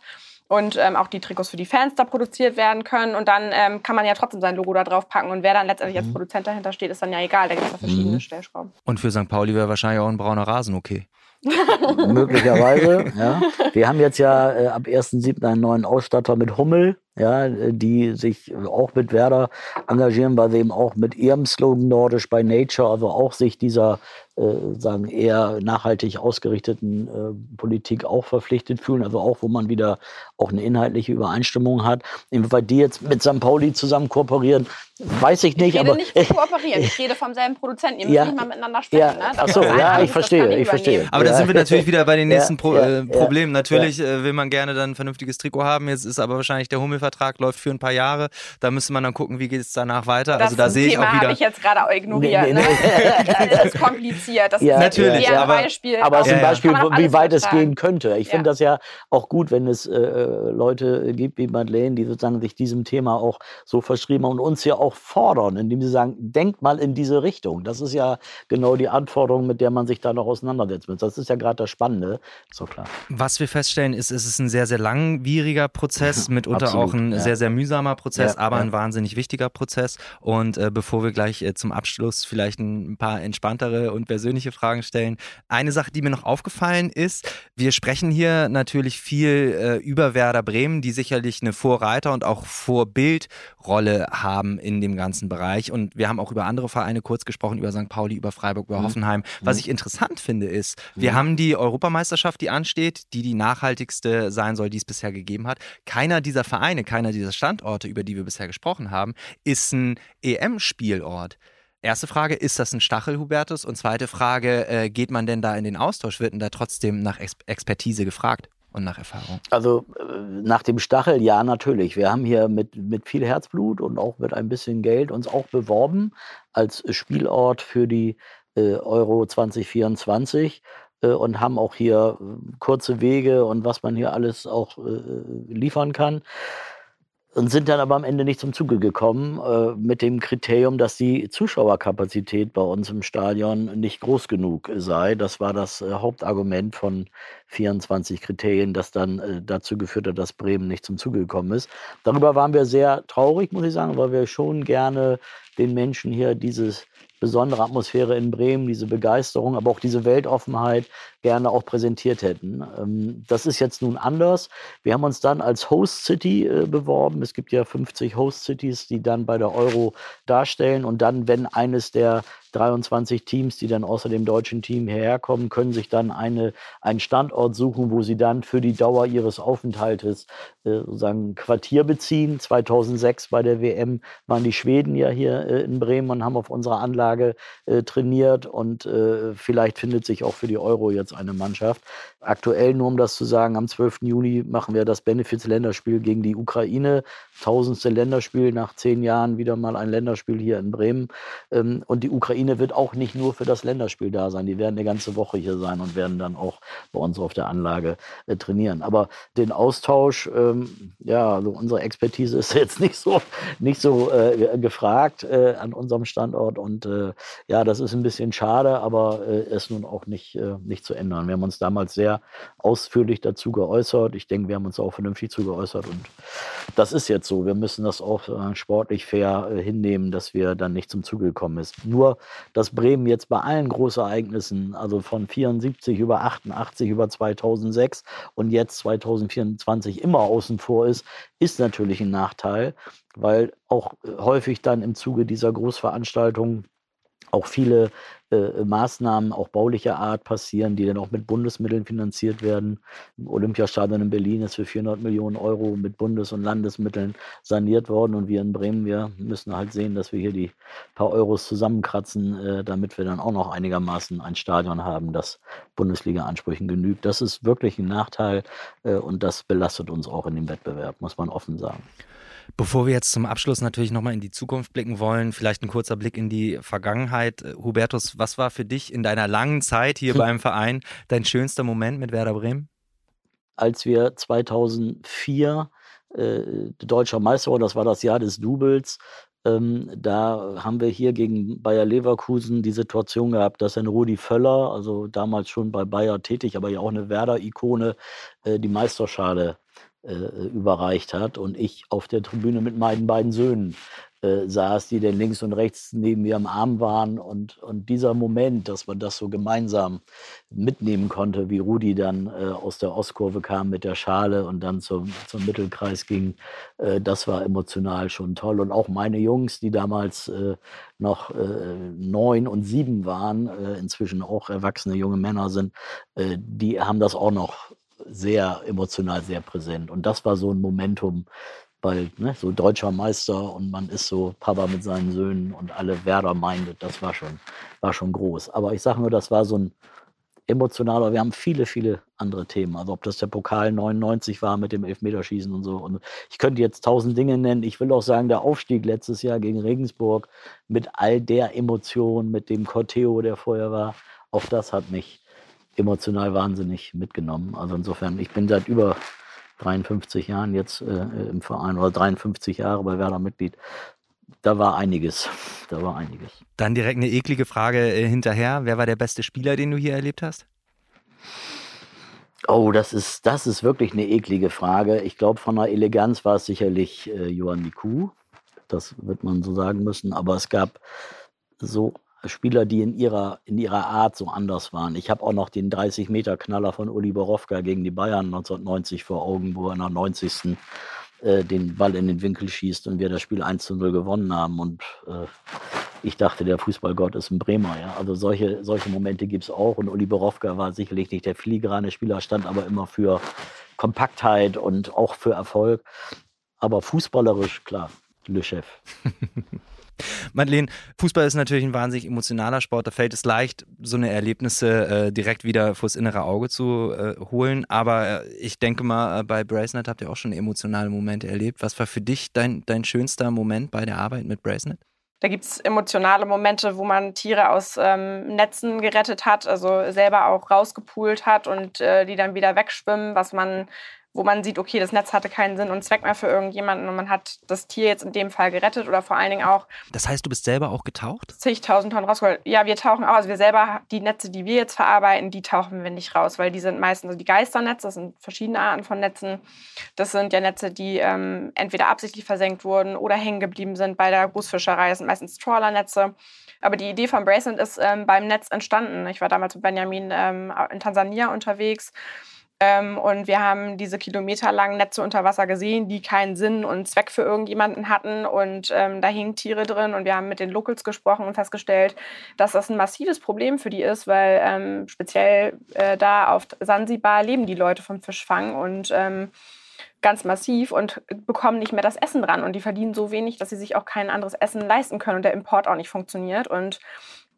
und ähm, auch die Trikots für die Fans da produziert werden können. Und dann ähm, kann man ja trotzdem sein Logo da drauf packen. Und wer dann letztendlich als mhm. Produzent dahinter steht, ist dann ja egal. Da gibt es ja verschiedene mhm. Stellschrauben. Und für St. Pauli wäre wahrscheinlich auch ein brauner Rasen okay. Möglicherweise, ja. Wir haben jetzt ja äh, ab 1.7. einen neuen Ausstatter mit Hummel, ja, die sich auch mit Werder engagieren, weil sie eben auch mit ihrem Slogan Nordisch by Nature, also auch sich dieser äh, sagen eher nachhaltig ausgerichteten äh, Politik auch verpflichtet fühlen, also auch wo man wieder auch eine inhaltliche Übereinstimmung hat. Inwieweit die jetzt mit St. Pauli zusammen kooperieren, weiß ich nicht. Ich rede aber nicht zu kooperieren, ich rede vom selben Produzenten. Ihr müsst ja, nicht mal miteinander sprechen. Ja, ne? Ach so, ja, ich verstehe, ich verstehe. Aber da sind wir natürlich wieder bei den nächsten Pro äh, Problemen. Natürlich äh, will man gerne dann ein vernünftiges Trikot haben. Jetzt ist aber wahrscheinlich der Hummelvertrag läuft für ein paar Jahre. Da müsste man dann gucken, wie geht es danach weiter. Das also da sehe ich auch wieder. habe ich jetzt gerade ignoriert. Nee, nee, nee. Ne? das ist kompliziert kompliziert. Das ja, ist natürlich, ein aber, Beispiel. Aber es ist ein Beispiel, wie weit es gehen könnte. Ich finde das ja auch gut, wenn es äh, Leute gibt wie Madeleine, die sozusagen sich diesem Thema auch so verschrieben und uns ja auch fordern, indem sie sagen, denkt mal in diese Richtung. Das ist ja genau die Anforderung, mit der man sich da noch auseinandersetzt. Das ist ja gerade das Spannende. So klar. Was wir feststellen, ist, es ist ein sehr, sehr langwieriger Prozess, mitunter Absolut, auch ein ja. sehr, sehr mühsamer Prozess, ja, aber ja. ein wahnsinnig wichtiger Prozess. Und äh, bevor wir gleich äh, zum Abschluss vielleicht ein paar entspanntere und persönliche Fragen stellen. Eine Sache, die mir noch aufgefallen ist, wir sprechen hier natürlich viel äh, über Werder Bremen, die sicherlich eine Vorreiter- und auch Vorbildrolle haben in dem ganzen Bereich. Und wir haben auch über andere Vereine kurz gesprochen, über St. Pauli, über Freiburg, über mhm. Hoffenheim. Was mhm. ich interessant finde, ist, wir mhm. haben die Europameisterschaft, die ansteht, die die nachhaltigste sein soll, die es bisher gegeben hat. Keiner dieser Vereine, keiner dieser Standorte, über die wir bisher gesprochen haben, ist ein EM-Spielort. Erste Frage, ist das ein Stachel, Hubertus? Und zweite Frage, äh, geht man denn da in den Austausch? Wird denn da trotzdem nach Ex Expertise gefragt? und nach Erfahrung? Also äh, nach dem Stachel, ja, natürlich. Wir haben hier mit, mit viel Herzblut und auch mit ein bisschen Geld uns auch beworben als Spielort für die äh, Euro 2024 äh, und haben auch hier äh, kurze Wege und was man hier alles auch äh, liefern kann und sind dann aber am Ende nicht zum Zuge gekommen äh, mit dem Kriterium, dass die Zuschauerkapazität bei uns im Stadion nicht groß genug sei. Das war das äh, Hauptargument von 24 Kriterien, das dann äh, dazu geführt hat, dass Bremen nicht zum Zuge gekommen ist. Darüber waren wir sehr traurig, muss ich sagen, weil wir schon gerne den Menschen hier dieses besondere Atmosphäre in Bremen, diese Begeisterung, aber auch diese Weltoffenheit gerne auch präsentiert hätten. Ähm, das ist jetzt nun anders. Wir haben uns dann als Host City äh, beworben. Es gibt ja 50 Host Cities, die dann bei der Euro darstellen. Und dann, wenn eines der 23 Teams, die dann außer dem deutschen Team hierher kommen, können sich dann eine, einen Standort suchen, wo sie dann für die Dauer ihres Aufenthaltes äh, sozusagen Quartier beziehen. 2006 bei der WM waren die Schweden ja hier äh, in Bremen und haben auf unserer Anlage äh, trainiert und äh, vielleicht findet sich auch für die Euro jetzt eine Mannschaft. Aktuell, nur um das zu sagen, am 12. Juni machen wir das Benefits-Länderspiel gegen die Ukraine. Tausendste Länderspiel nach zehn Jahren wieder mal ein Länderspiel hier in Bremen. Ähm, und die Ukraine wird auch nicht nur für das Länderspiel da sein. Die werden eine ganze Woche hier sein und werden dann auch bei uns auf der Anlage äh, trainieren. Aber den Austausch, ähm, ja, also unsere Expertise ist jetzt nicht so, nicht so äh, gefragt äh, an unserem Standort. Und äh, ja, das ist ein bisschen schade, aber äh, ist nun auch nicht, äh, nicht zu ändern. Wir haben uns damals sehr ausführlich dazu geäußert. Ich denke, wir haben uns auch vernünftig zu geäußert. Und das ist jetzt so. Wir müssen das auch sportlich fair hinnehmen, dass wir dann nicht zum Zuge gekommen ist. Nur, dass Bremen jetzt bei allen Großereignissen, also von 74 über 88 über 2006 und jetzt 2024 immer außen vor ist, ist natürlich ein Nachteil, weil auch äh, häufig dann im Zuge dieser Großveranstaltungen auch viele äh, Maßnahmen auch baulicher Art passieren, die dann auch mit Bundesmitteln finanziert werden. Im Olympiastadion in Berlin ist für 400 Millionen Euro mit Bundes- und Landesmitteln saniert worden und wir in Bremen, wir müssen halt sehen, dass wir hier die paar Euros zusammenkratzen, äh, damit wir dann auch noch einigermaßen ein Stadion haben, das Bundesliga-Ansprüchen genügt. Das ist wirklich ein Nachteil äh, und das belastet uns auch in dem Wettbewerb, muss man offen sagen. Bevor wir jetzt zum Abschluss natürlich nochmal in die Zukunft blicken wollen, vielleicht ein kurzer Blick in die Vergangenheit. Äh, Hubertus, was war für dich in deiner langen Zeit hier beim Verein dein schönster Moment mit Werder Bremen? Als wir 2004 äh, deutscher Meister waren, das war das Jahr des Doubles, ähm, da haben wir hier gegen Bayer Leverkusen die Situation gehabt, dass ein Rudi Völler, also damals schon bei Bayer tätig, aber ja auch eine Werder-Ikone, äh, die Meisterschale äh, überreicht hat und ich auf der Tribüne mit meinen beiden Söhnen äh, saß, die dann links und rechts neben mir am Arm waren. Und, und dieser Moment, dass man das so gemeinsam mitnehmen konnte, wie Rudi dann äh, aus der Ostkurve kam mit der Schale und dann zum, zum Mittelkreis ging, äh, das war emotional schon toll. Und auch meine Jungs, die damals äh, noch äh, neun und sieben waren, äh, inzwischen auch erwachsene junge Männer sind, die haben das auch noch sehr emotional, sehr präsent. Und das war so ein Momentum, weil ne, so deutscher Meister und man ist so Papa mit seinen Söhnen und alle Werder meintet, das war schon, war schon groß. Aber ich sage nur, das war so ein emotionaler, wir haben viele, viele andere Themen. Also ob das der Pokal 99 war mit dem Elfmeterschießen und so. Und ich könnte jetzt tausend Dinge nennen. Ich will auch sagen, der Aufstieg letztes Jahr gegen Regensburg mit all der Emotion, mit dem Corteo, der vorher war, auch das hat mich emotional wahnsinnig mitgenommen. Also insofern, ich bin seit über 53 Jahren jetzt äh, im Verein oder 53 Jahre bei Werder Mitglied. Da war einiges. Da war einiges. Dann direkt eine eklige Frage äh, hinterher. Wer war der beste Spieler, den du hier erlebt hast? Oh, das ist, das ist wirklich eine eklige Frage. Ich glaube, von der Eleganz war es sicherlich äh, Johann Miku. Das wird man so sagen müssen. Aber es gab so Spieler, die in ihrer, in ihrer Art so anders waren. Ich habe auch noch den 30-Meter-Knaller von Uli Borowka gegen die Bayern 1990 vor Augen, wo er nach 90. Äh, den Ball in den Winkel schießt und wir das Spiel 1 zu 0 gewonnen haben. Und äh, ich dachte, der Fußballgott ist ein Bremer. Ja? Also solche, solche Momente gibt es auch. Und Uli Borowka war sicherlich nicht der filigrane Spieler, stand aber immer für Kompaktheit und auch für Erfolg. Aber fußballerisch, klar, Le Chef. Madeleine, Fußball ist natürlich ein wahnsinnig emotionaler Sport. Da fällt es leicht, so eine Erlebnisse äh, direkt wieder vors innere Auge zu äh, holen. Aber äh, ich denke mal, äh, bei Bracenet habt ihr auch schon emotionale Momente erlebt. Was war für dich dein, dein schönster Moment bei der Arbeit mit Bracenet? Da gibt es emotionale Momente, wo man Tiere aus ähm, Netzen gerettet hat, also selber auch rausgepult hat und äh, die dann wieder wegschwimmen, was man wo man sieht, okay, das Netz hatte keinen Sinn und Zweck mehr für irgendjemanden und man hat das Tier jetzt in dem Fall gerettet oder vor allen Dingen auch. Das heißt, du bist selber auch getaucht? Zigtausend Tonnen rausgeholt. Ja, wir tauchen auch. Also wir selber, die Netze, die wir jetzt verarbeiten, die tauchen wir nicht raus, weil die sind meistens, also die Geisternetze, das sind verschiedene Arten von Netzen. Das sind ja Netze, die ähm, entweder absichtlich versenkt wurden oder hängen geblieben sind bei der Großfischerei. Das sind meistens Trawlernetze. Aber die Idee von Bracelet ist ähm, beim Netz entstanden. Ich war damals mit Benjamin ähm, in Tansania unterwegs ähm, und wir haben diese kilometerlangen Netze unter Wasser gesehen, die keinen Sinn und Zweck für irgendjemanden hatten. Und ähm, da hingen Tiere drin. Und wir haben mit den Locals gesprochen und festgestellt, dass das ein massives Problem für die ist, weil ähm, speziell äh, da auf Sansibar leben die Leute vom Fischfang und ähm, ganz massiv und bekommen nicht mehr das Essen dran. Und die verdienen so wenig, dass sie sich auch kein anderes Essen leisten können und der Import auch nicht funktioniert. Und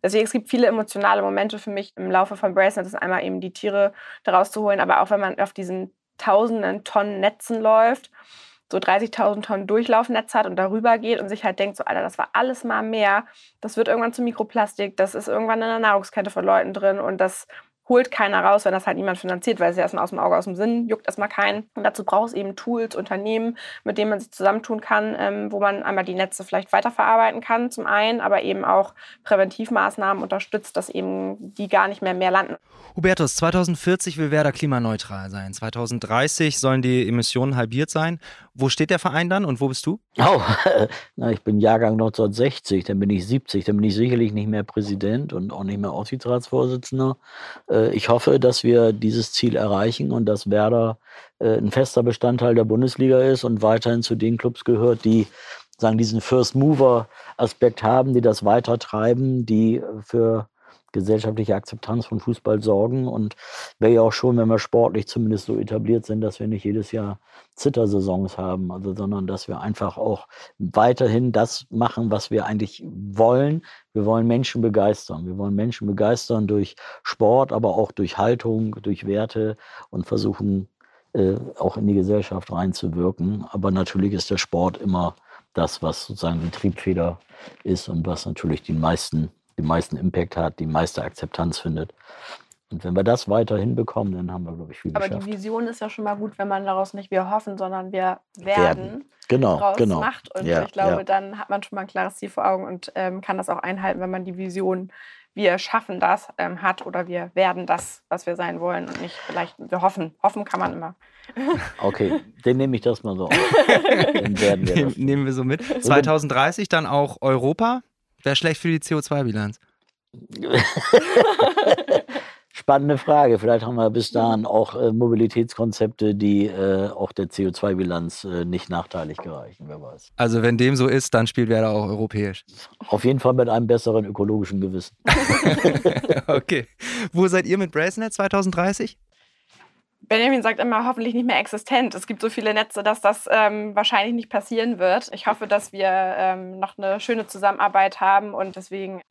Deswegen, es gibt viele emotionale Momente für mich im Laufe von Bracelet. Das ist einmal eben die Tiere daraus zu holen, aber auch wenn man auf diesen tausenden Tonnen Netzen läuft, so 30.000 Tonnen Durchlaufnetz hat und darüber geht und sich halt denkt, so, Alter, das war alles mal mehr. Das wird irgendwann zu Mikroplastik, das ist irgendwann in der Nahrungskette von Leuten drin und das holt keiner raus, wenn das halt niemand finanziert, weil es ja erstmal aus dem Auge, aus dem Sinn, juckt erstmal keinen. Und dazu braucht es eben Tools, Unternehmen, mit denen man sich zusammentun kann, ähm, wo man einmal die Netze vielleicht weiterverarbeiten kann, zum einen, aber eben auch Präventivmaßnahmen unterstützt, dass eben die gar nicht mehr mehr landen. Hubertus, 2040 will Werder klimaneutral sein. 2030 sollen die Emissionen halbiert sein. Wo steht der Verein dann und wo bist du? Oh, na, ich bin Jahrgang 1960, dann bin ich 70, dann bin ich sicherlich nicht mehr Präsident und auch nicht mehr Aufsichtsratsvorsitzender. Äh, ich hoffe, dass wir dieses Ziel erreichen und dass Werder äh, ein fester Bestandteil der Bundesliga ist und weiterhin zu den Clubs gehört, die sagen, diesen First Mover Aspekt haben, die das weitertreiben, die für gesellschaftliche Akzeptanz von Fußball sorgen. Und wäre ja auch schon, wenn wir sportlich zumindest so etabliert sind, dass wir nicht jedes Jahr Zittersaisons haben, also, sondern dass wir einfach auch weiterhin das machen, was wir eigentlich wollen. Wir wollen Menschen begeistern. Wir wollen Menschen begeistern durch Sport, aber auch durch Haltung, durch Werte und versuchen äh, auch in die Gesellschaft reinzuwirken. Aber natürlich ist der Sport immer das, was sozusagen die Triebfeder ist und was natürlich die meisten den meisten Impact hat, die meiste Akzeptanz findet. Und wenn wir das weiter hinbekommen, dann haben wir, glaube ich, viel Aber geschafft. die Vision ist ja schon mal gut, wenn man daraus nicht wir hoffen, sondern wir werden, werden. Genau, draus genau. macht. Und ja, ich glaube, ja. dann hat man schon mal ein klares Ziel vor Augen und ähm, kann das auch einhalten, wenn man die Vision wir schaffen das ähm, hat oder wir werden das, was wir sein wollen und nicht vielleicht, wir hoffen. Hoffen kann man immer. Okay, den nehme ich das mal so auf. Den werden wir das. Nehmen wir so mit. 2030 dann auch Europa. Wäre schlecht für die CO2-Bilanz. Spannende Frage. Vielleicht haben wir bis dahin auch äh, Mobilitätskonzepte, die äh, auch der CO2-Bilanz äh, nicht nachteilig gereichen, wer weiß. Also wenn dem so ist, dann spielt Werder auch europäisch. Auf jeden Fall mit einem besseren ökologischen Gewissen. okay. Wo seid ihr mit Bracenet 2030? Benjamin sagt immer, hoffentlich nicht mehr existent. Es gibt so viele Netze, dass das ähm, wahrscheinlich nicht passieren wird. Ich hoffe, dass wir ähm, noch eine schöne Zusammenarbeit haben und deswegen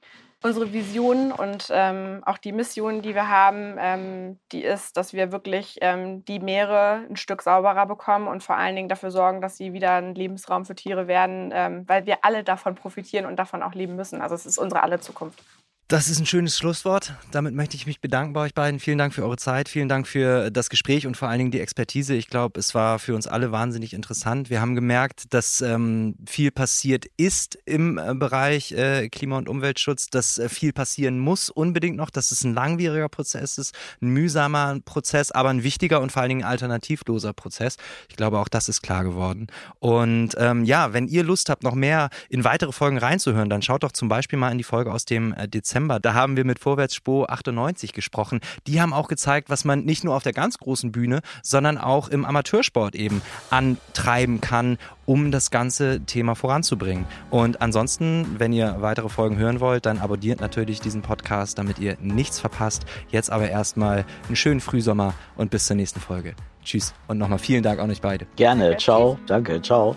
unsere Vision und ähm, auch die Mission, die wir haben, ähm, die ist, dass wir wirklich ähm, die Meere ein Stück sauberer bekommen und vor allen Dingen dafür sorgen, dass sie wieder ein Lebensraum für Tiere werden, ähm, weil wir alle davon profitieren und davon auch leben müssen. Also es ist unsere alle Zukunft. Das ist ein schönes Schlusswort. Damit möchte ich mich bedanken bei euch beiden. Vielen Dank für eure Zeit, vielen Dank für das Gespräch und vor allen Dingen die Expertise. Ich glaube, es war für uns alle wahnsinnig interessant. Wir haben gemerkt, dass ähm, viel passiert ist im äh, Bereich äh, Klima- und Umweltschutz, dass äh, viel passieren muss unbedingt noch, dass es ein langwieriger Prozess ist, ein mühsamer Prozess, aber ein wichtiger und vor allen Dingen alternativloser Prozess. Ich glaube, auch das ist klar geworden. Und ähm, ja, wenn ihr Lust habt, noch mehr in weitere Folgen reinzuhören, dann schaut doch zum Beispiel mal in die Folge aus dem äh, Dezember Dezember. Da haben wir mit Vorwärtsspo 98 gesprochen. Die haben auch gezeigt, was man nicht nur auf der ganz großen Bühne, sondern auch im Amateursport eben antreiben kann, um das ganze Thema voranzubringen. Und ansonsten, wenn ihr weitere Folgen hören wollt, dann abonniert natürlich diesen Podcast, damit ihr nichts verpasst. Jetzt aber erstmal einen schönen Frühsommer und bis zur nächsten Folge. Tschüss und nochmal vielen Dank an euch beide. Gerne, ciao, danke, ciao.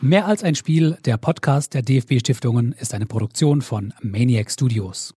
Mehr als ein Spiel, der Podcast der DFB Stiftungen ist eine Produktion von Maniac Studios.